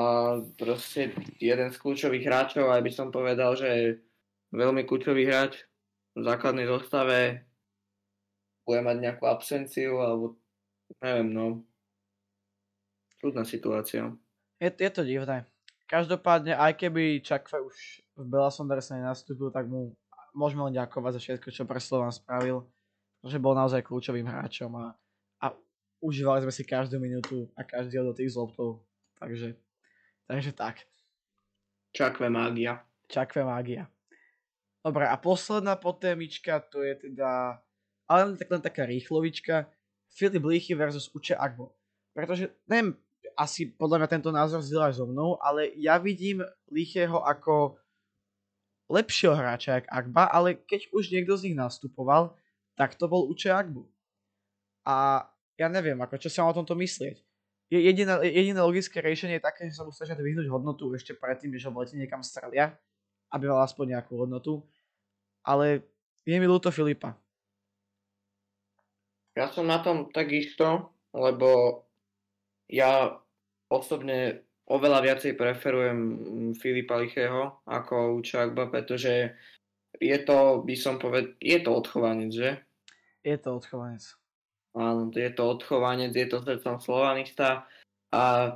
proste jeden z kľúčových hráčov, aj by som povedal, že veľmi kľúčový hráč v základnej zostave bude mať nejakú absenciu, alebo neviem, no. Čudná situácia. Je, je to divné. Každopádne, aj keby Čakve už v Bela Sondersa nenastúpil, tak mu môžeme len ďakovať za všetko, čo pre Slovan spravil že bol naozaj kľúčovým hráčom a, a užívali sme si každú minútu a každý do tých zlobtov. Takže, takže tak. Čakve mágia. Čakve mágia. Dobre, a posledná potémička, to je teda, ale len, tak, len taká rýchlovička, Filip Lichy versus Uče Agbo. Pretože, neviem, asi podľa mňa tento názor zdieľaš so mnou, ale ja vidím Lichého ako lepšieho hráča jak Agba, ale keď už niekto z nich nastupoval, tak to bol Uche Agbu. A ja neviem, ako čo sa o tomto myslieť. Jediné, jediné logické riešenie je také, že sa mu snažia vyhnúť hodnotu ešte predtým, než ho v niekam strelia, aby mal aspoň nejakú hodnotu. Ale je mi ľúto Filipa. Ja som na tom takisto, lebo ja osobne oveľa viacej preferujem Filipa Lichého ako Učakba, pretože je to, by som povedal, je to odchovanec, že? Je to odchovanec. Áno, je to odchovanec, je to srdcom slovanista. A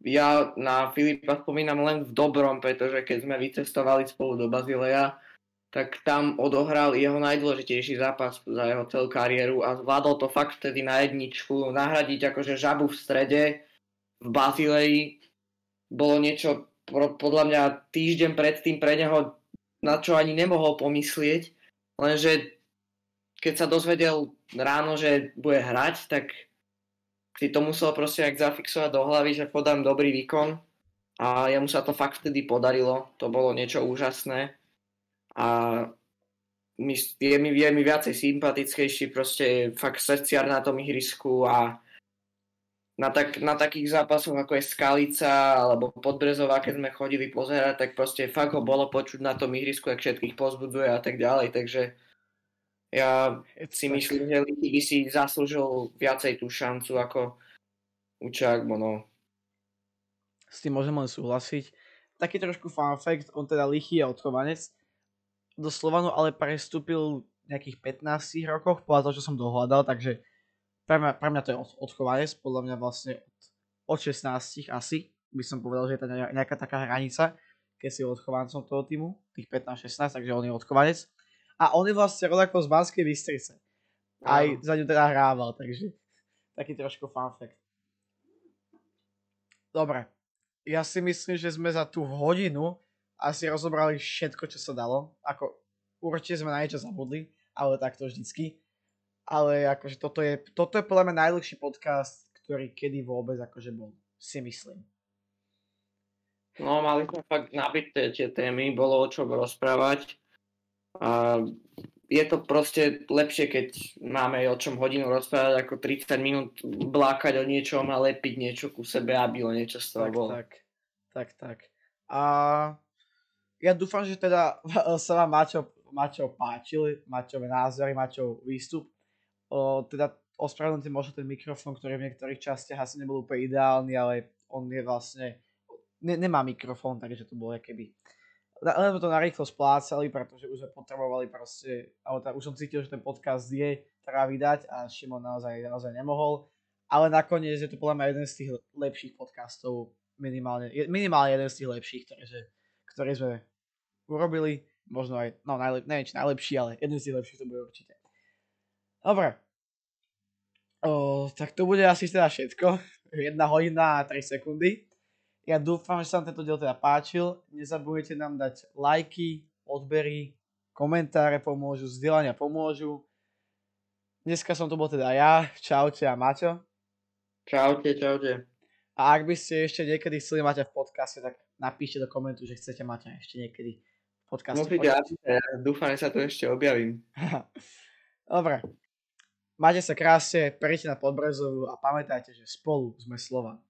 ja na Filipa spomínam len v dobrom, pretože keď sme vycestovali spolu do Bazileja, tak tam odohral jeho najdôležitejší zápas za jeho celú kariéru a zvládol to fakt vtedy na jedničku, nahradiť akože žabu v strede v Bazileji bolo niečo podľa mňa týždeň predtým pre neho na čo ani nemohol pomyslieť, lenže keď sa dozvedel ráno, že bude hrať, tak si to musel proste ak zafixovať do hlavy, že podám dobrý výkon. A jemu sa to fakt vtedy podarilo, to bolo niečo úžasné. A mi, je, mi, je mi viacej sympatickejší, proste fakt srdciar na tom ihrisku a na, tak, na takých zápasoch ako je Skalica alebo Podbrezová, keď sme chodili pozerať, tak proste fakt ho bolo počuť na tom ihrisku, ak všetkých pozbudzuje a tak ďalej, takže ja si myslím, že Liky by si zaslúžil viacej tú šancu ako Učák, no. S tým môžem len súhlasiť. Taký trošku fun fact, on teda Lichy je odchovanec do Slovanu, ale prestúpil v nejakých 15 rokoch, podľa toho, čo som dohľadal, takže pre mňa, pre mňa to je odchovanec, podľa mňa vlastne od, od 16 asi, by som povedal, že je to nejaká taká hranica, keď si odchovancom toho týmu, tých 15-16, takže on je odchovanec. A on je vlastne rodakov z Banskej Bystrice. Aj za ňu teda hrával, takže taký trošku fun fact. Dobre, ja si myslím, že sme za tú hodinu asi rozobrali všetko, čo sa dalo. Ako určite sme na niečo zabudli, ale tak to vždycky ale akože toto je, toto je podľa mňa najdlhší podcast, ktorý kedy vôbec akože bol, si myslím. No, mali sme fakt nabité tie témy, bolo o čom rozprávať. A je to proste lepšie, keď máme o čom hodinu rozprávať, ako 30 minút blákať o niečom a lepiť niečo ku sebe, aby o niečo z toho tak, bolo. Tak, tak, tak. A ja dúfam, že teda (laughs) sa vám Maťo, Maťo páčil, Maťové názory, Maťov výstup o, teda ospravedlňujem možno ten mikrofón, ktorý v niektorých častiach asi nebol úplne ideálny, ale on je vlastne, ne, nemá mikrofón, takže to bolo keby len to narýchlo splácali, pretože už sme potrebovali proste, alebo teda už som cítil, že ten podcast je treba vydať a Šimon naozaj, naozaj nemohol, ale nakoniec je to podľa mňa jeden z tých lepších podcastov minimálne, minimálne jeden z tých lepších, ktoré, že, ktoré sme urobili. Možno aj, no najlep, neviem či najlepší, ale jeden z tých lepších to bude určite. Dobre. O, tak to bude asi teda všetko. 1 hodina a 3 sekundy. Ja dúfam, že sa vám tento diel teda páčil. Nezabudnite nám dať lajky, odbery, komentáre pomôžu, zdieľania pomôžu. Dneska som to bol teda ja. Čaute a Maťo. Čaute, čaute. A ak by ste ešte niekedy chceli Maťa v podcaste, tak napíšte do komentu, že chcete Maťa ešte niekedy v podcaste. Musíte, ja dúfam, že sa to ešte objavím. (laughs) Dobre. Majte sa krásne, perite na Podbrezovú a pamätajte, že spolu sme Slovan.